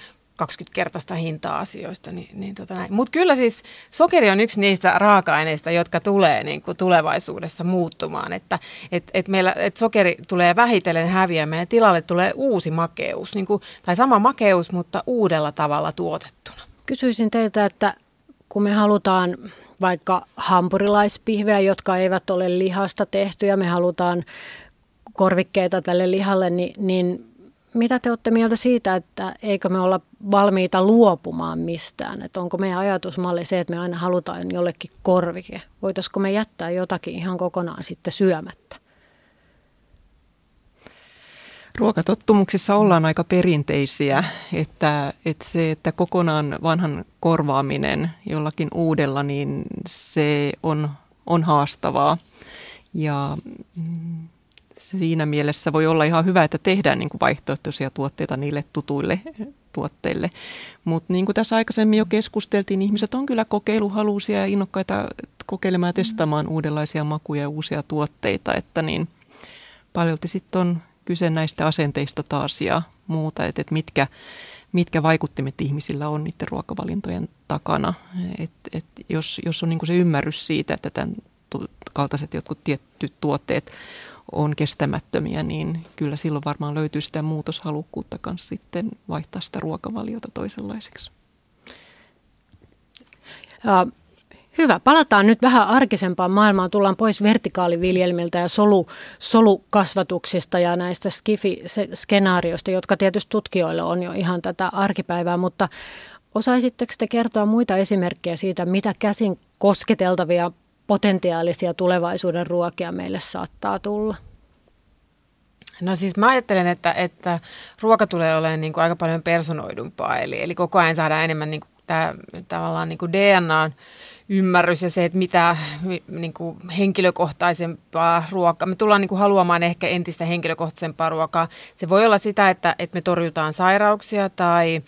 Speaker 3: 20-kertaista hintaa asioista. Niin, niin tota Mutta kyllä siis sokeri on yksi niistä raaka-aineista, jotka tulee niin kuin tulevaisuudessa muuttumaan. Että et, et meillä, et sokeri tulee vähitellen häviämään ja tilalle tulee uusi makeus, niin kuin, tai sama makeus, mutta uudella tavalla tuotettuna.
Speaker 1: Kysyisin teiltä, että kun me halutaan vaikka hampurilaispihveä, jotka eivät ole lihasta tehtyjä, me halutaan korvikkeita tälle lihalle, niin, niin mitä te olette mieltä siitä, että eikö me olla valmiita luopumaan mistään? Että onko meidän ajatusmalli se, että me aina halutaan jollekin korvike? Voitaisiko me jättää jotakin ihan kokonaan sitten syömättä?
Speaker 2: Ruokatottumuksissa ollaan aika perinteisiä, että, että se, että kokonaan vanhan korvaaminen jollakin uudella, niin se on, on haastavaa. Ja mm, siinä mielessä voi olla ihan hyvä, että tehdään niin kuin vaihtoehtoisia tuotteita niille tutuille tuotteille. Mutta niin kuin tässä aikaisemmin jo keskusteltiin, niin ihmiset on kyllä kokeiluhaluisia ja innokkaita kokeilemaan ja testaamaan uudenlaisia makuja ja uusia tuotteita, että niin paljolti sitten on kyse näistä asenteista taas ja muuta, että, että mitkä, mitkä vaikuttimet ihmisillä on niiden ruokavalintojen takana. Et, et jos, jos on niin kuin se ymmärrys siitä, että tämän kaltaiset jotkut tietyt tuotteet on kestämättömiä, niin kyllä silloin varmaan löytyy sitä muutoshalukkuutta kanssa sitten vaihtaa sitä ruokavaliota toisenlaiseksi.
Speaker 1: Hyvä. Palataan nyt vähän arkisempaan maailmaan. Tullaan pois vertikaaliviljelmiltä ja solu, solukasvatuksista ja näistä skifi-skenaarioista, jotka tietysti tutkijoille on jo ihan tätä arkipäivää, mutta osaisitteko te kertoa muita esimerkkejä siitä, mitä käsin kosketeltavia potentiaalisia tulevaisuuden ruokia meille saattaa tulla?
Speaker 3: No siis mä ajattelen, että, että ruoka tulee olemaan niin kuin aika paljon personoidumpaa, eli, eli koko ajan saadaan enemmän niin kuin tämä, tavallaan niin kuin DNAn ymmärrys ja se, että mitä niin kuin henkilökohtaisempaa ruokaa. Me tullaan niin kuin haluamaan ehkä entistä henkilökohtaisempaa ruokaa. Se voi olla sitä, että, että me torjutaan sairauksia tai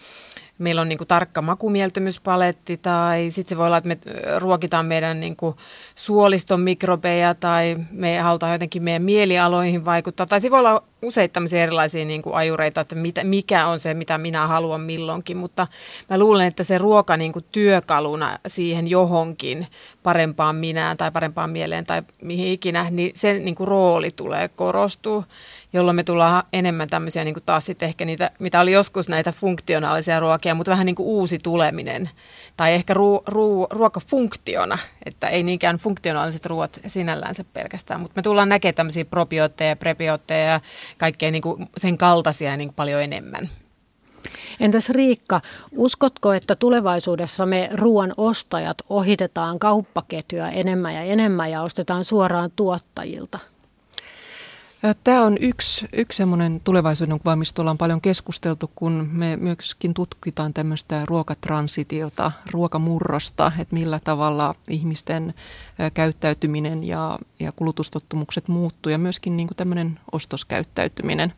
Speaker 3: meillä on niin kuin tarkka makumieltymyspaletti tai sitten se voi olla, että me ruokitaan meidän niin kuin suoliston mikrobeja tai me halutaan jotenkin meidän mielialoihin vaikuttaa. Tai se voi olla useita tämmöisiä erilaisia niin kuin ajureita, että mitä, mikä on se, mitä minä haluan milloinkin, mutta mä luulen, että se ruoka niin kuin työkaluna siihen johonkin parempaan minään tai parempaan mieleen tai mihin ikinä, niin sen niin kuin rooli tulee korostua jolloin me tullaan enemmän tämmöisiä niin kuin taas sitten ehkä niitä, mitä oli joskus näitä funktionaalisia ruokia, mutta vähän niin kuin uusi tuleminen. Tai ehkä ruo, ruo, ruokafunktiona, että ei niinkään funktionaaliset ruoat sinällänsä pelkästään, mutta me tullaan näkemään tämmöisiä probiootteja, prebiootteja ja kaikkea niin kuin sen kaltaisia niin kuin paljon enemmän.
Speaker 1: Entäs Riikka, uskotko, että tulevaisuudessa me ruoan ostajat ohitetaan kauppaketjuja enemmän ja enemmän ja ostetaan suoraan tuottajilta?
Speaker 2: Tämä on yksi, yksi semmoinen tulevaisuuden kuva, mistä ollaan paljon keskusteltu, kun me myöskin tutkitaan tämmöistä ruokatransitiota, ruokamurrosta, että millä tavalla ihmisten käyttäytyminen ja, ja kulutustottumukset muuttuu ja myöskin niin kuin tämmöinen ostoskäyttäytyminen.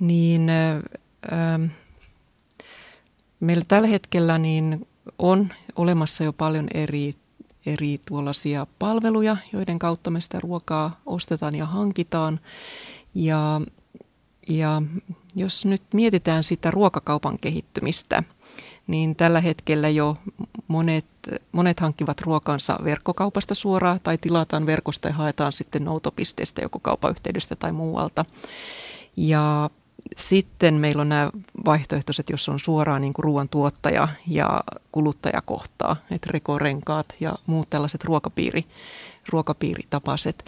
Speaker 2: Niin äh, meillä tällä hetkellä niin on olemassa jo paljon eri eri tuollaisia palveluja, joiden kautta me sitä ruokaa ostetaan ja hankitaan. Ja, ja jos nyt mietitään sitä ruokakaupan kehittymistä, niin tällä hetkellä jo monet, monet hankkivat ruokansa verkkokaupasta suoraan tai tilataan verkosta ja haetaan sitten noutopisteestä joko kaupayhteydestä tai muualta. Ja sitten meillä on nämä vaihtoehtoiset, jos on suoraan niin kuin ruoantuottaja ja kuluttajakohtaa, että rekorenkaat ja muut tällaiset ruokapiiri, ruokapiiritapaiset.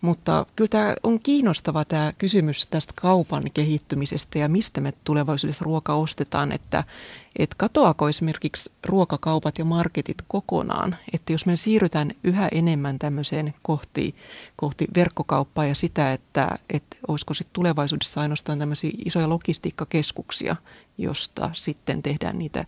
Speaker 2: Mutta kyllä tämä on kiinnostava tämä kysymys tästä kaupan kehittymisestä ja mistä me tulevaisuudessa ruoka ostetaan, että, että katoako esimerkiksi ruokakaupat ja marketit kokonaan, että jos me siirrytään yhä enemmän tämmöiseen kohti, kohti verkkokauppaa ja sitä, että, että olisiko sitten tulevaisuudessa ainoastaan tämmöisiä isoja logistiikkakeskuksia, josta sitten tehdään niitä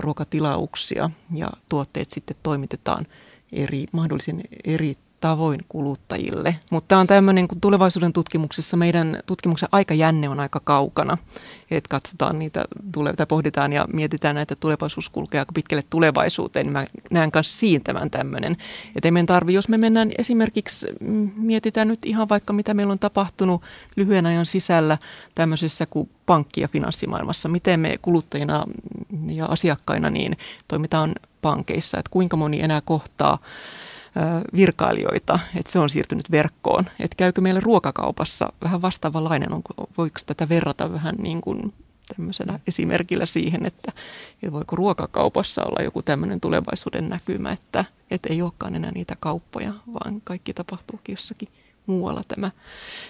Speaker 2: ruokatilauksia ja tuotteet sitten toimitetaan eri, mahdollisen eri tavoin kuluttajille. Mutta tämä on tämmöinen, kun tulevaisuuden tutkimuksessa meidän tutkimuksen aikajänne on aika kaukana. Että katsotaan niitä, tai pohditaan ja mietitään näitä tulevaisuuskulkeja aika pitkälle tulevaisuuteen. Mä näen myös siinä tämän tämmöinen. Että ei meidän tarvi, jos me mennään esimerkiksi, mm, mietitään nyt ihan vaikka mitä meillä on tapahtunut lyhyen ajan sisällä tämmöisessä kuin pankki- ja finanssimaailmassa. Miten me kuluttajina ja asiakkaina niin toimitaan pankeissa, että kuinka moni enää kohtaa virkailijoita, että se on siirtynyt verkkoon. Että käykö meillä ruokakaupassa vähän vastaavanlainen, onko, voiko tätä verrata vähän niin kuin tämmöisenä esimerkillä siihen, että, että voiko ruokakaupassa olla joku tämmöinen tulevaisuuden näkymä, että, että ei olekaan enää niitä kauppoja, vaan kaikki tapahtuukin jossakin muualla tämä.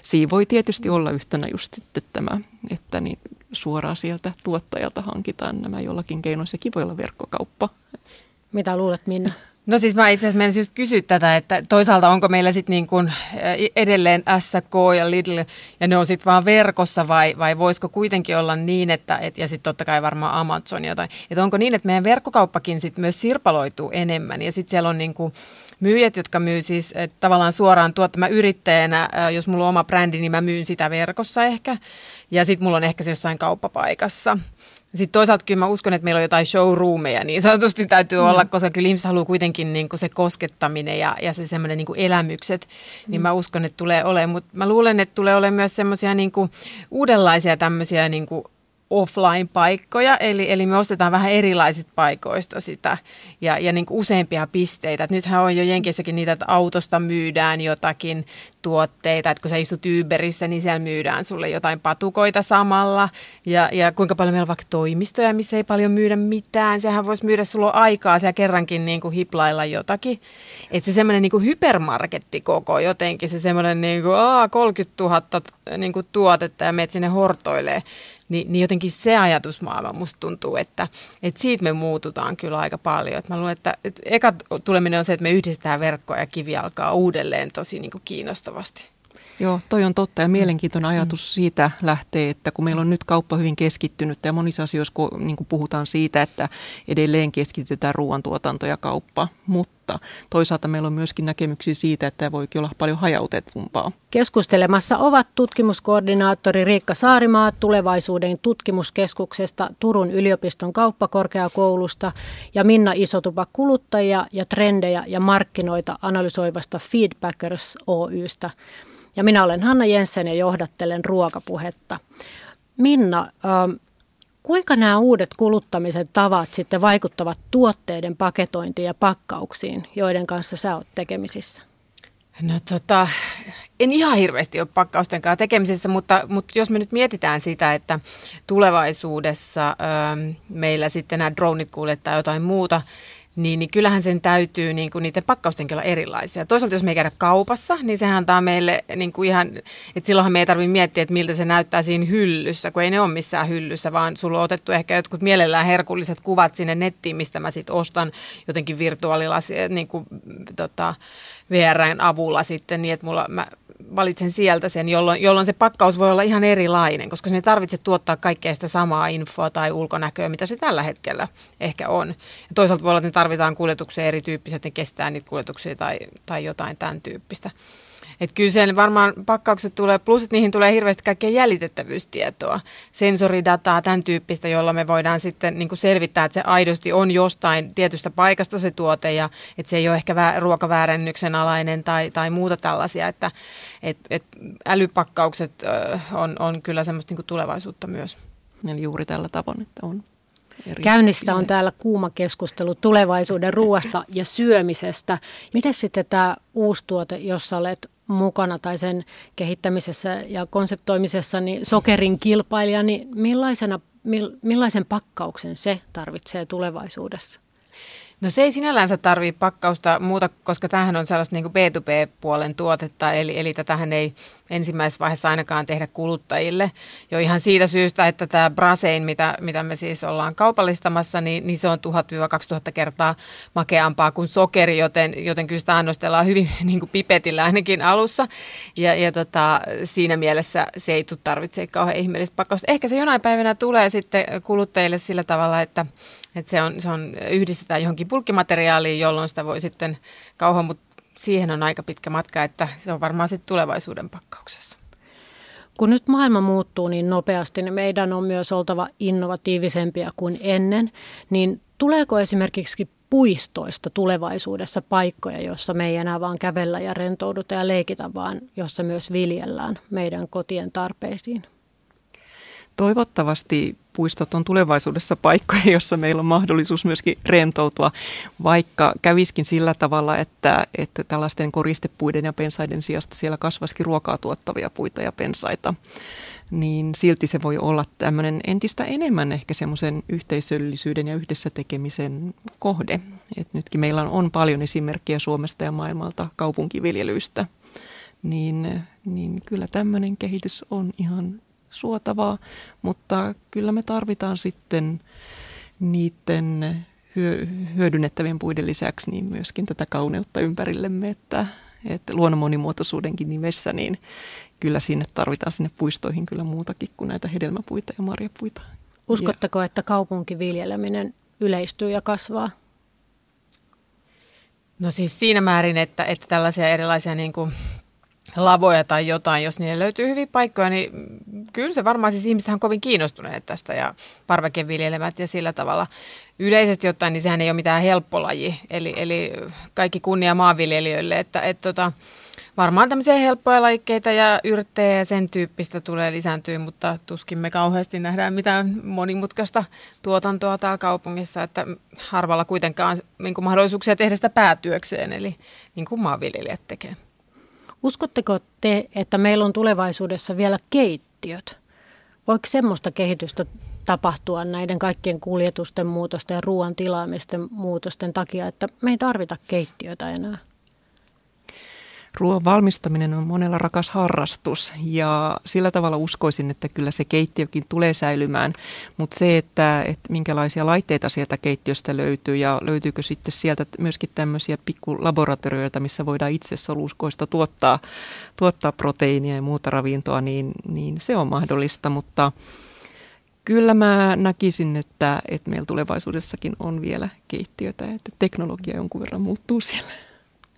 Speaker 2: Siinä voi tietysti olla yhtenä just sitten tämä, että niin suoraan sieltä tuottajalta hankitaan nämä jollakin keinoin. Sekin voi olla verkkokauppa.
Speaker 1: Mitä luulet Minna?
Speaker 3: No siis mä itse asiassa menisin just kysyä tätä, että toisaalta onko meillä sitten niin kuin edelleen SK ja Lidl ja ne on sitten vaan verkossa vai, vai voisiko kuitenkin olla niin, että et, ja sitten totta kai varmaan Amazon jotain, että onko niin, että meidän verkkokauppakin sitten myös sirpaloituu enemmän ja sitten siellä on niin kuin myyjät, jotka myy siis tavallaan suoraan tuotta. Mä yrittäjänä, jos mulla on oma brändi, niin mä myyn sitä verkossa ehkä ja sitten mulla on ehkä se jossain kauppapaikassa. Sitten toisaalta kyllä mä uskon, että meillä on jotain showroomeja, niin sanotusti täytyy mm. olla, koska kyllä ihmiset haluaa kuitenkin niin kuin se koskettaminen ja, ja se semmoinen niin elämykset, niin mm. mä uskon, että tulee olemaan. Mutta mä luulen, että tulee olemaan myös semmoisia niin uudenlaisia tämmöisiä niin kuin offline-paikkoja, eli, eli me ostetaan vähän erilaisista paikoista sitä ja, ja niin kuin useampia pisteitä. Et nythän on jo Jenkissäkin niitä, että autosta myydään jotakin tuotteita, että kun sä istut Uberissä, niin siellä myydään sulle jotain patukoita samalla ja, ja kuinka paljon meillä on vaikka toimistoja, missä ei paljon myydä mitään. Sehän voisi myydä sulla aikaa siellä kerrankin niin kuin hiplailla jotakin. Että se semmoinen niin hypermarketti koko jotenkin, se semmoinen niin kuin, aa, 30 000 niin kuin tuotetta ja menet sinne hortoilee niin, niin jotenkin se ajatusmaailma musta tuntuu, että, että siitä me muututaan kyllä aika paljon. Että mä luulen, että, että eka tuleminen on se, että me yhdistetään verkkoja ja kivi alkaa uudelleen tosi niin kuin kiinnostavasti. mukavasti.
Speaker 2: Joo, toi on totta ja mielenkiintoinen ajatus mm. siitä lähtee, että kun meillä on nyt kauppa hyvin keskittynyt ja monissa asioissa kun, niin kuin puhutaan siitä, että edelleen keskitytään ruoantuotanto ja kauppa, mutta toisaalta meillä on myöskin näkemyksiä siitä, että tämä voikin olla paljon hajautetumpaa.
Speaker 1: Keskustelemassa ovat tutkimuskoordinaattori Riikka Saarimaa tulevaisuuden tutkimuskeskuksesta Turun yliopiston kauppakorkeakoulusta ja Minna Isotupa kuluttajia ja trendejä ja markkinoita analysoivasta Feedbackers Oystä. Ja minä olen Hanna Jensen ja johdattelen ruokapuhetta. Minna, ähm, kuinka nämä uudet kuluttamisen tavat sitten vaikuttavat tuotteiden paketointiin ja pakkauksiin, joiden kanssa sä oot tekemisissä?
Speaker 3: No tota, en ihan hirveästi ole pakkausten kanssa tekemisissä, mutta, mutta jos me nyt mietitään sitä, että tulevaisuudessa ähm, meillä sitten nämä dronit kuljettaa jotain muuta, niin, niin kyllähän sen täytyy niin kuin niiden pakkaustenkin olla erilaisia. Toisaalta jos me ei käydä kaupassa, niin sehän antaa meille niin kuin ihan, että silloinhan me ei tarvitse miettiä, että miltä se näyttää siinä hyllyssä, kun ei ne ole missään hyllyssä, vaan sulla on otettu ehkä jotkut mielellään herkulliset kuvat sinne nettiin, mistä mä sitten ostan jotenkin virtuaalilasi, niin kuin, tota, VRn avulla sitten, niin että mulla, mä valitsen sieltä sen, jolloin, jolloin se pakkaus voi olla ihan erilainen, koska se ei tarvitse tuottaa kaikkea sitä samaa infoa tai ulkonäköä, mitä se tällä hetkellä ehkä on. Ja toisaalta voi olla, että ne tarvitaan kuljetukseen erityyppiset, ne kestää niitä kuljetuksia tai, tai jotain tämän tyyppistä. Et kyllä siellä varmaan pakkaukset tulee, plus että niihin tulee hirveästi kaikkea jäljitettävyystietoa, sensoridataa, tämän tyyppistä, jolla me voidaan sitten niin kuin selvittää, että se aidosti on jostain tietystä paikasta se tuote ja että se ei ole ehkä vä- ruokaväärennyksen alainen tai, tai muuta tällaisia, että et, et älypakkaukset on, on kyllä semmoista niin kuin tulevaisuutta myös.
Speaker 2: Eli juuri tällä tavoin, että on
Speaker 1: eri Käynnistä on täällä kuuma keskustelu tulevaisuuden ruoasta ja syömisestä. Miten sitten tämä uusi tuote, jossa olet mukana tai sen kehittämisessä ja konseptoimisessa, niin sokerin kilpailija, niin millaisena, millaisen pakkauksen se tarvitsee tulevaisuudessa?
Speaker 3: No se ei sinällänsä tarvitse pakkausta muuta, koska tämähän on sellaista niin B2B-puolen tuotetta, eli, eli tätähän ei ensimmäisessä vaiheessa ainakaan tehdä kuluttajille. Jo ihan siitä syystä, että tämä Brasein, mitä, mitä me siis ollaan kaupallistamassa, niin, niin se on 1000-2000 kertaa makeampaa kuin sokeri, joten, joten kyllä sitä annostellaan hyvin niin kuin pipetillä ainakin alussa. Ja, ja tota, siinä mielessä se ei tule tarvitse kauhean ihmeellistä pakkausta. Ehkä se jonain päivänä tulee sitten kuluttajille sillä tavalla, että että se, on, se on, yhdistetään johonkin pulkkimateriaaliin, jolloin sitä voi sitten kauhan, mutta siihen on aika pitkä matka, että se on varmaan sitten tulevaisuuden pakkauksessa.
Speaker 1: Kun nyt maailma muuttuu niin nopeasti, niin meidän on myös oltava innovatiivisempia kuin ennen. Niin tuleeko esimerkiksi puistoista tulevaisuudessa paikkoja, joissa me ei enää vaan kävellä ja rentouduta ja leikitä, vaan jossa myös viljellään meidän kotien tarpeisiin?
Speaker 2: Toivottavasti puistot on tulevaisuudessa paikkoja, jossa meillä on mahdollisuus myöskin rentoutua, vaikka käviskin sillä tavalla, että, että tällaisten koristepuiden ja pensaiden sijasta siellä kasvaisikin ruokaa tuottavia puita ja pensaita niin silti se voi olla tämmöinen entistä enemmän ehkä semmoisen yhteisöllisyyden ja yhdessä tekemisen kohde. Et nytkin meillä on paljon esimerkkejä Suomesta ja maailmalta kaupunkiviljelyistä, niin, niin kyllä tämmöinen kehitys on ihan suotavaa, mutta kyllä me tarvitaan sitten niiden hyödynnettävien puiden lisäksi niin myöskin tätä kauneutta ympärillemme, että, että luonnon monimuotoisuudenkin nimessä niin kyllä sinne tarvitaan sinne puistoihin kyllä muutakin kuin näitä hedelmäpuita ja marjapuita.
Speaker 1: Uskotteko, että kaupunkiviljeleminen yleistyy ja kasvaa?
Speaker 3: No siis siinä määrin, että, että tällaisia erilaisia niin kuin lavoja tai jotain, jos niille löytyy hyviä paikkoja, niin kyllä se varmaan siis ihmiset on kovin kiinnostuneet tästä ja parvekeviljelevät ja sillä tavalla. Yleisesti ottaen, niin sehän ei ole mitään helppo laji, eli, eli kaikki kunnia maanviljelijöille, että, että tota, varmaan tämmöisiä helppoja laikkeita ja yrttejä ja sen tyyppistä tulee lisääntyä, mutta tuskin me kauheasti nähdään mitään monimutkaista tuotantoa täällä kaupungissa, että harvalla kuitenkaan niin kuin mahdollisuuksia tehdä sitä päätyökseen, eli niin kuin maanviljelijät tekee.
Speaker 1: Uskotteko te, että meillä on tulevaisuudessa vielä keittiöt? Voiko semmoista kehitystä tapahtua näiden kaikkien kuljetusten muutosten ja ruoan tilaamisten muutosten takia, että me ei tarvita keittiötä enää?
Speaker 2: Ruoan valmistaminen on monella rakas harrastus ja sillä tavalla uskoisin, että kyllä se keittiökin tulee säilymään, mutta se, että, että minkälaisia laitteita sieltä keittiöstä löytyy ja löytyykö sitten sieltä myöskin tämmöisiä pikkulaboratorioita, missä voidaan itse soluskoista tuottaa, tuottaa proteiinia ja muuta ravintoa, niin, niin se on mahdollista, mutta kyllä mä näkisin, että, että meillä tulevaisuudessakin on vielä keittiötä, että teknologia jonkun verran muuttuu siellä.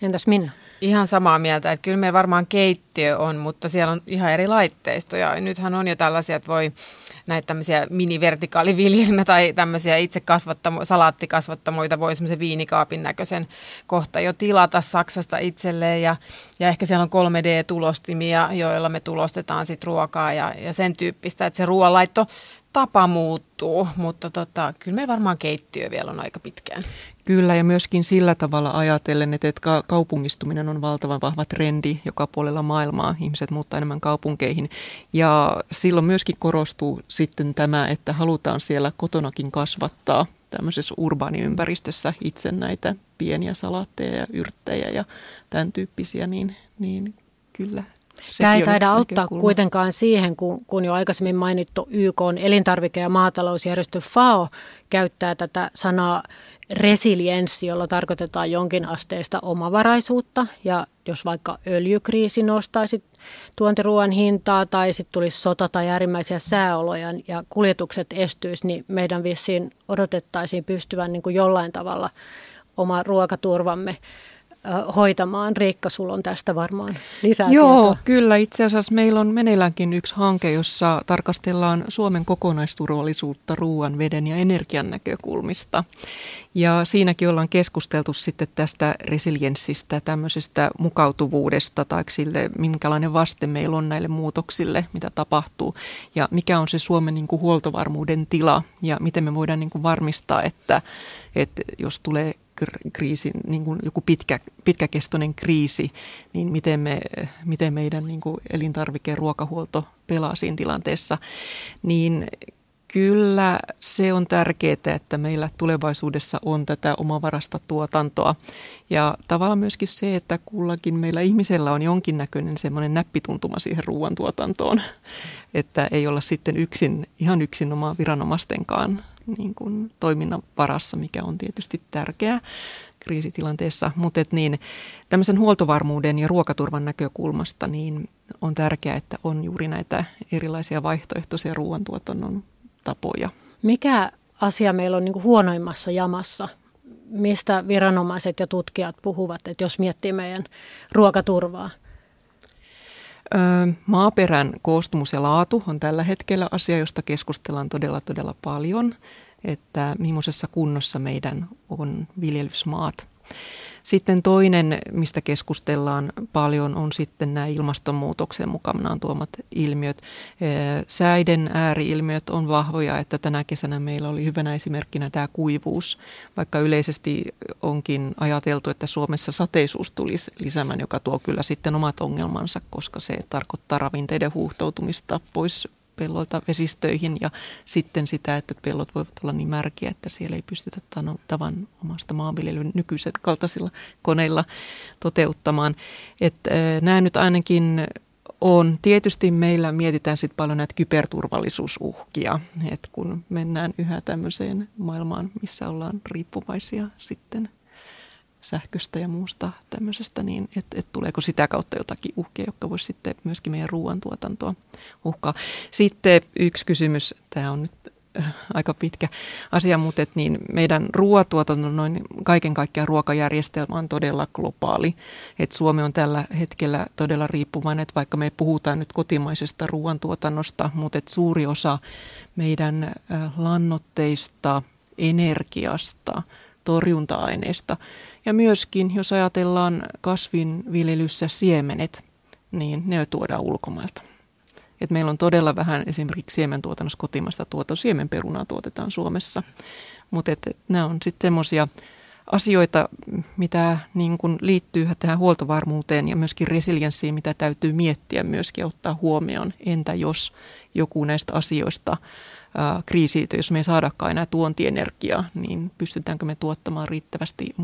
Speaker 1: Entäs Minna?
Speaker 3: Ihan samaa mieltä, että kyllä meillä varmaan keittiö on, mutta siellä on ihan eri laitteistoja. Nythän on jo tällaisia, että voi näitä tämmöisiä minivertikaaliviljelmiä tai tämmöisiä itse kasvattamo, salaattikasvattamoita voi semmoisen viinikaapin näköisen kohta jo tilata Saksasta itselleen ja, ja ehkä siellä on 3D-tulostimia, joilla me tulostetaan sit ruokaa ja, ja sen tyyppistä, että se ruoanlaitto tapa muuttuu, mutta tota, kyllä meillä varmaan keittiö vielä on aika pitkään.
Speaker 2: Kyllä, ja myöskin sillä tavalla ajatellen, että kaupungistuminen on valtavan vahva trendi joka puolella maailmaa. Ihmiset muuttaa enemmän kaupunkeihin. Ja silloin myöskin korostuu sitten tämä, että halutaan siellä kotonakin kasvattaa tämmöisessä urbaaniympäristössä itse näitä pieniä salaatteja ja yrttejä ja tämän tyyppisiä, niin, niin kyllä
Speaker 1: Tämä ei taida auttaa näkökulma. kuitenkaan siihen, kun, kun jo aikaisemmin mainittu YK on elintarvike- ja maatalousjärjestö FAO käyttää tätä sanaa resilienssi, jolla tarkoitetaan jonkin asteista omavaraisuutta. Ja jos vaikka öljykriisi nostaisi tuontiruoan hintaa tai sitten tulisi sota tai äärimmäisiä sääoloja ja kuljetukset estyisi, niin meidän vissiin odotettaisiin pystyvän niin kuin jollain tavalla oma ruokaturvamme hoitamaan. Riikka, sulla on tästä varmaan lisää
Speaker 2: Joo,
Speaker 1: tietoa.
Speaker 2: kyllä. Itse asiassa meillä on meneilläänkin yksi hanke, jossa tarkastellaan Suomen kokonaisturvallisuutta ruoan, veden ja energian näkökulmista. Ja siinäkin ollaan keskusteltu sitten tästä resilienssistä, tämmöisestä mukautuvuudesta tai sille, minkälainen vaste meillä on näille muutoksille, mitä tapahtuu. Ja mikä on se Suomen niin kuin huoltovarmuuden tila ja miten me voidaan niin kuin varmistaa, että, että jos tulee kriisi, niin kuin joku pitkä, pitkäkestoinen kriisi, niin miten, me, miten meidän niin kuin elintarvike- ja ruokahuolto pelaa siinä tilanteessa, niin kyllä se on tärkeää, että meillä tulevaisuudessa on tätä omavarasta tuotantoa. Ja tavallaan myöskin se, että kullakin meillä ihmisellä on jonkinnäköinen semmoinen näppituntuma siihen ruoantuotantoon, että ei olla sitten yksin, ihan yksin omaa viranomaistenkaan niin kuin toiminnan varassa, mikä on tietysti tärkeää kriisitilanteessa. Mutta niin, tämmöisen huoltovarmuuden ja ruokaturvan näkökulmasta niin on tärkeää, että on juuri näitä erilaisia vaihtoehtoisia ruoantuotannon tapoja.
Speaker 1: Mikä asia meillä on niin kuin huonoimmassa jamassa mistä viranomaiset ja tutkijat puhuvat, että jos miettii meidän ruokaturvaa?
Speaker 2: Maaperän koostumus ja laatu on tällä hetkellä asia, josta keskustellaan todella todella paljon, että millaisessa kunnossa meidän on viljelysmaat. Sitten toinen, mistä keskustellaan paljon, on sitten nämä ilmastonmuutoksen mukanaan tuomat ilmiöt. Säiden ääriilmiöt on vahvoja, että tänä kesänä meillä oli hyvänä esimerkkinä tämä kuivuus, vaikka yleisesti onkin ajateltu, että Suomessa sateisuus tulisi lisäämään, joka tuo kyllä sitten omat ongelmansa, koska se tarkoittaa ravinteiden huuhtoutumista pois pelloilta vesistöihin ja sitten sitä, että pellot voivat olla niin märkiä, että siellä ei pystytä tavan omasta maanviljelyn nykyisen kaltaisilla koneilla toteuttamaan. Että nämä nyt ainakin on. Tietysti meillä mietitään sitten paljon näitä kyberturvallisuusuhkia, että kun mennään yhä tämmöiseen maailmaan, missä ollaan riippuvaisia sitten sähköstä ja muusta tämmöisestä, niin että et tuleeko sitä kautta jotakin uhkia, jotka voisi sitten myöskin meidän ruoantuotantoa uhkaa. Sitten yksi kysymys, tämä on nyt äh, aika pitkä asia, mutta et niin meidän ruoatuotanto, noin kaiken kaikkiaan ruokajärjestelmä on todella globaali. Et Suomi on tällä hetkellä todella riippuvainen, että vaikka me puhutaan nyt kotimaisesta ruoantuotannosta, mutta et suuri osa meidän äh, lannoitteista, energiasta, torjunta-aineista ja myöskin, jos ajatellaan kasvinviljelyssä siemenet, niin ne tuodaan ulkomailta. Et meillä on todella vähän esimerkiksi siementuotannossa kotimasta tuota siemenperunaa tuotetaan Suomessa. Mutta nämä on sitten semmoisia asioita, mitä niin kun liittyy tähän huoltovarmuuteen ja myöskin resilienssiin, mitä täytyy miettiä myöskin ottaa huomioon. Entä jos joku näistä asioista kriisiytyy, jos me ei saadakaan enää tuontienergiaa, niin pystytäänkö me tuottamaan riittävästi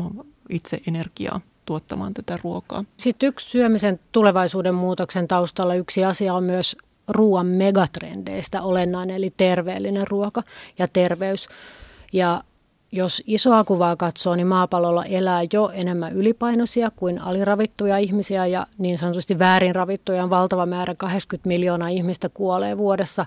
Speaker 2: itse energiaa tuottamaan tätä ruokaa.
Speaker 1: Sitten yksi syömisen tulevaisuuden muutoksen taustalla yksi asia on myös ruoan megatrendeistä olennainen, eli terveellinen ruoka ja terveys. Ja jos isoa kuvaa katsoo, niin maapallolla elää jo enemmän ylipainoisia kuin aliravittuja ihmisiä ja niin sanotusti väärin ravittuja on valtava määrä, 80 miljoonaa ihmistä kuolee vuodessa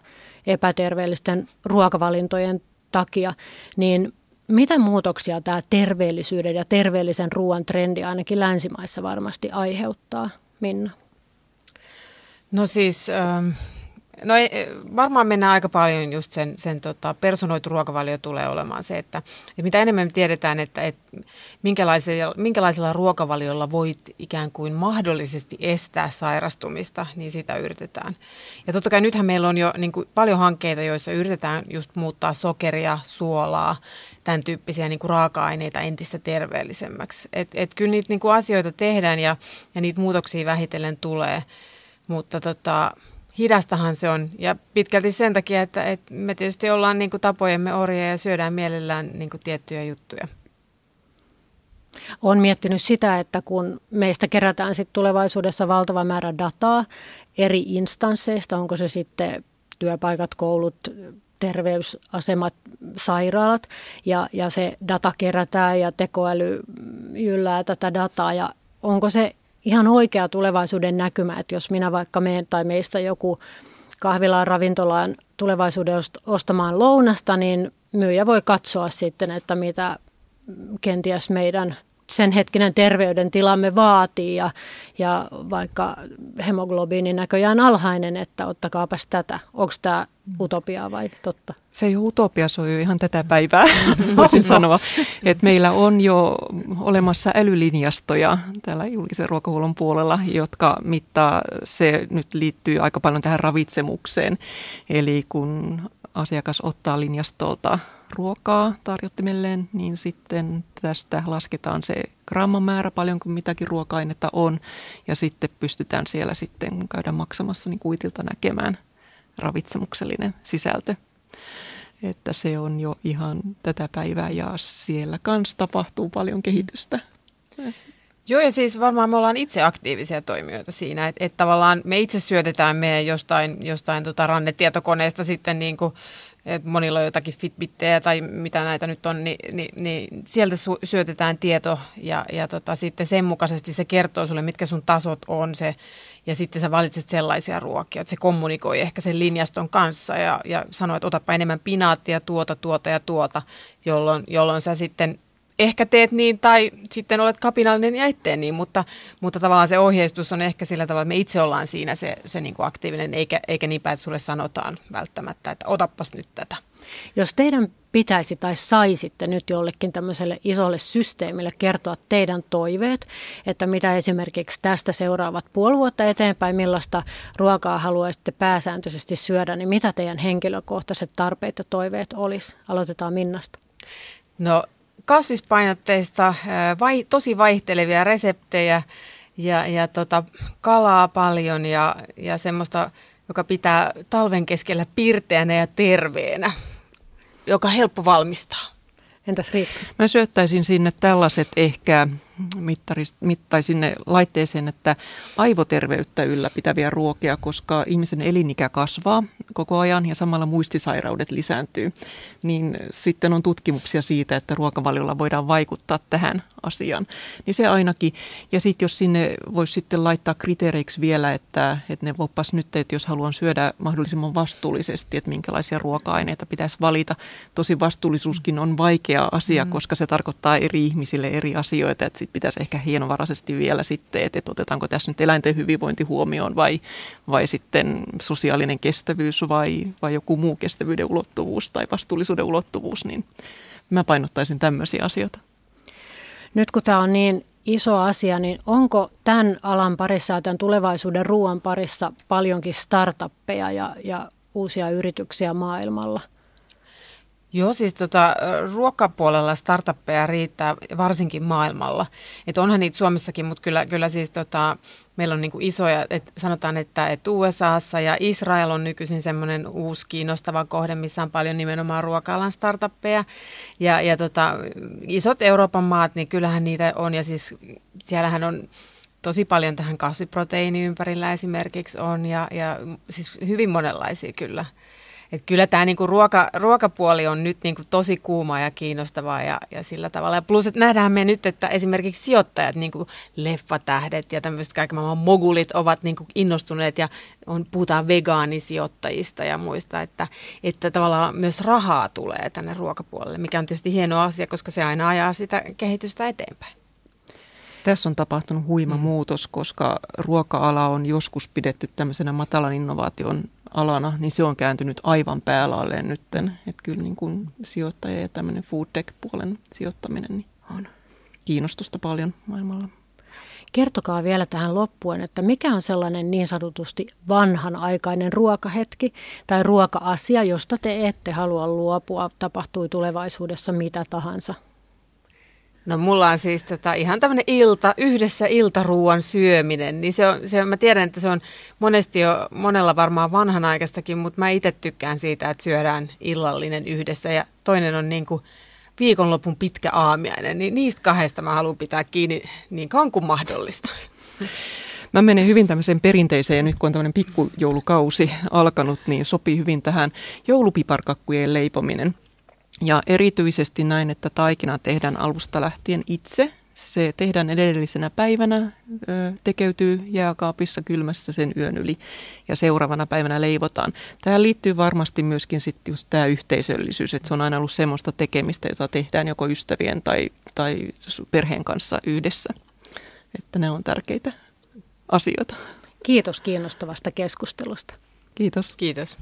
Speaker 1: epäterveellisten ruokavalintojen takia. Niin mitä muutoksia tämä terveellisyyden ja terveellisen ruoan trendi ainakin länsimaissa varmasti aiheuttaa, Minna?
Speaker 3: No siis... Ähm No ei, varmaan mennään aika paljon just sen, sen tota, personoitu ruokavalio tulee olemaan se, että, että mitä enemmän me tiedetään, että, että minkälaisella, minkälaisella ruokavaliolla voit ikään kuin mahdollisesti estää sairastumista, niin sitä yritetään. Ja totta kai nythän meillä on jo niin kuin, paljon hankkeita, joissa yritetään just muuttaa sokeria, suolaa, tämän tyyppisiä niin kuin raaka-aineita entistä terveellisemmäksi. Et, et kyllä niitä niin kuin asioita tehdään ja, ja niitä muutoksia vähitellen tulee, mutta tota, hidastahan se on ja pitkälti sen takia, että, että me tietysti ollaan niin kuin tapojemme orja ja syödään mielellään niin kuin tiettyjä juttuja.
Speaker 1: Olen miettinyt sitä, että kun meistä kerätään sit tulevaisuudessa valtava määrä dataa eri instansseista, onko se sitten työpaikat, koulut, terveysasemat, sairaalat, ja, ja se data kerätään ja tekoäly yllää tätä dataa, ja onko se ihan oikea tulevaisuuden näkymä, että jos minä vaikka meen tai meistä joku kahvilaan ravintolaan tulevaisuuden ostamaan lounasta, niin myyjä voi katsoa sitten, että mitä kenties meidän sen hetkinen terveydentilamme vaatii ja, ja vaikka hemoglobiini näköjään alhainen, että ottakaapas tätä. Onko tämä utopiaa vai totta?
Speaker 2: Se ei ole utopia, se on jo ihan tätä päivää, voisin sanoa. Että meillä on jo olemassa älylinjastoja täällä julkisen ruokahuollon puolella, jotka mittaa, se nyt liittyy aika paljon tähän ravitsemukseen. Eli kun asiakas ottaa linjastolta ruokaa tarjottimelleen, niin sitten tästä lasketaan se grammamäärä, paljonko mitäkin ruoka-ainetta on, ja sitten pystytään siellä sitten käydä maksamassa niin kuitilta näkemään ravitsemuksellinen sisältö. Että se on jo ihan tätä päivää ja siellä kanssa tapahtuu paljon kehitystä.
Speaker 3: Joo, ja siis varmaan me ollaan itse aktiivisia toimijoita siinä, että, että tavallaan me itse syötetään meidän jostain, jostain tota rannetietokoneesta sitten niin kuin että monilla on jotakin Fitbittejä tai mitä näitä nyt on, niin, niin, niin sieltä su- syötetään tieto ja, ja tota, sitten sen mukaisesti se kertoo sulle, mitkä sun tasot on se, ja sitten sä valitset sellaisia ruokia, että se kommunikoi ehkä sen linjaston kanssa ja, ja sanoo, että otapa enemmän pinaattia, tuota, tuota ja tuota, jolloin, jolloin sä sitten ehkä teet niin tai sitten olet kapinallinen ja et tee niin, mutta, mutta tavallaan se ohjeistus on ehkä sillä tavalla, että me itse ollaan siinä se, se niin kuin aktiivinen, eikä, eikä niin päin, että sulle sanotaan välttämättä, että otapas nyt tätä.
Speaker 1: Jos teidän pitäisi tai saisitte nyt jollekin tämmöiselle isolle systeemille kertoa teidän toiveet, että mitä esimerkiksi tästä seuraavat puoli vuotta eteenpäin, millaista ruokaa haluaisitte pääsääntöisesti syödä, niin mitä teidän henkilökohtaiset tarpeet ja toiveet olisi? Aloitetaan Minnasta.
Speaker 3: No kasvispainotteista, vai, tosi vaihtelevia reseptejä ja, ja tota, kalaa paljon ja, ja semmoista, joka pitää talven keskellä pirteänä ja terveenä joka on helppo valmistaa.
Speaker 1: Entäs Riikka?
Speaker 2: Mä syöttäisin sinne tällaiset ehkä mittaisin ne laitteeseen, että aivoterveyttä ylläpitäviä ruokia, koska ihmisen elinikä kasvaa koko ajan ja samalla muistisairaudet lisääntyy. Niin sitten on tutkimuksia siitä, että ruokavaliolla voidaan vaikuttaa tähän asiaan. Niin se ainakin. Ja sitten jos sinne voisi sitten laittaa kriteereiksi vielä, että, että ne oppas nyt, että jos haluan syödä mahdollisimman vastuullisesti, että minkälaisia ruoka-aineita pitäisi valita. Tosi vastuullisuuskin on vaikea asia, mm. koska se tarkoittaa eri ihmisille eri asioita. Että sit pitäisi ehkä hienovaraisesti vielä sitten, että, että otetaanko tässä nyt eläinten hyvinvointi huomioon vai, vai sitten sosiaalinen kestävyys vai, vai joku muu kestävyyden ulottuvuus tai vastuullisuuden ulottuvuus, niin mä painottaisin tämmöisiä asioita.
Speaker 1: Nyt kun tämä on niin iso asia, niin onko tämän alan parissa ja tämän tulevaisuuden ruoan parissa paljonkin startuppeja ja, ja uusia yrityksiä maailmalla –
Speaker 3: Joo, siis tota, ruokapuolella startuppeja riittää varsinkin maailmalla. Et onhan niitä Suomessakin, mutta kyllä, kyllä siis tota, meillä on niinku isoja, et sanotaan, että et USAssa ja Israel on nykyisin semmoinen uusi kiinnostava kohde, missä on paljon nimenomaan ruoka-alan startuppeja. Ja, ja tota, isot Euroopan maat, niin kyllähän niitä on ja siis siellähän on tosi paljon tähän kasviproteiini ympärillä esimerkiksi on ja, ja siis hyvin monenlaisia kyllä. Et kyllä tämä niinku ruoka, ruokapuoli on nyt niinku tosi kuuma ja kiinnostavaa ja, ja sillä tavalla. Ja plus, että nähdään me nyt, että esimerkiksi sijoittajat, niinku leffatähdet ja tämmöiset kaiken maailman mogulit ovat niinku innostuneet ja on, puhutaan vegaanisijoittajista ja muista, että, että tavallaan myös rahaa tulee tänne ruokapuolelle, mikä on tietysti hieno asia, koska se aina ajaa sitä kehitystä eteenpäin.
Speaker 2: Tässä on tapahtunut huima mm. muutos, koska ruoka-ala on joskus pidetty tämmöisenä matalan innovaation alana, niin se on kääntynyt aivan päälaalleen nytten. Että kyllä niin kuin sijoittaja ja tämmöinen food tech-puolen sijoittaminen niin on kiinnostusta paljon maailmalla.
Speaker 1: Kertokaa vielä tähän loppuen, että mikä on sellainen niin sanotusti vanhanaikainen ruokahetki tai ruoka-asia, josta te ette halua luopua, tapahtui tulevaisuudessa mitä tahansa?
Speaker 3: No mulla on siis tota, ihan tämmöinen ilta, yhdessä iltaruuan syöminen, niin se on, se, mä tiedän, että se on monesti jo monella varmaan vanhanaikaistakin, mutta mä itse tykkään siitä, että syödään illallinen yhdessä ja toinen on niin kuin viikonlopun pitkä aamiainen, niin niistä kahdesta mä haluan pitää kiinni niin kauan kuin mahdollista.
Speaker 2: Mä menen hyvin tämmöiseen perinteiseen, nyt kun on tämmöinen pikkujoulukausi alkanut, niin sopii hyvin tähän joulupiparkakkujen leipominen – ja erityisesti näin, että taikina tehdään alusta lähtien itse. Se tehdään edellisenä päivänä, tekeytyy jääkaapissa kylmässä sen yön yli ja seuraavana päivänä leivotaan. Tähän liittyy varmasti myöskin sitten just tämä yhteisöllisyys, että se on aina ollut semmoista tekemistä, jota tehdään joko ystävien tai, tai perheen kanssa yhdessä. Että ne on tärkeitä asioita.
Speaker 1: Kiitos kiinnostavasta keskustelusta.
Speaker 2: Kiitos.
Speaker 3: Kiitos.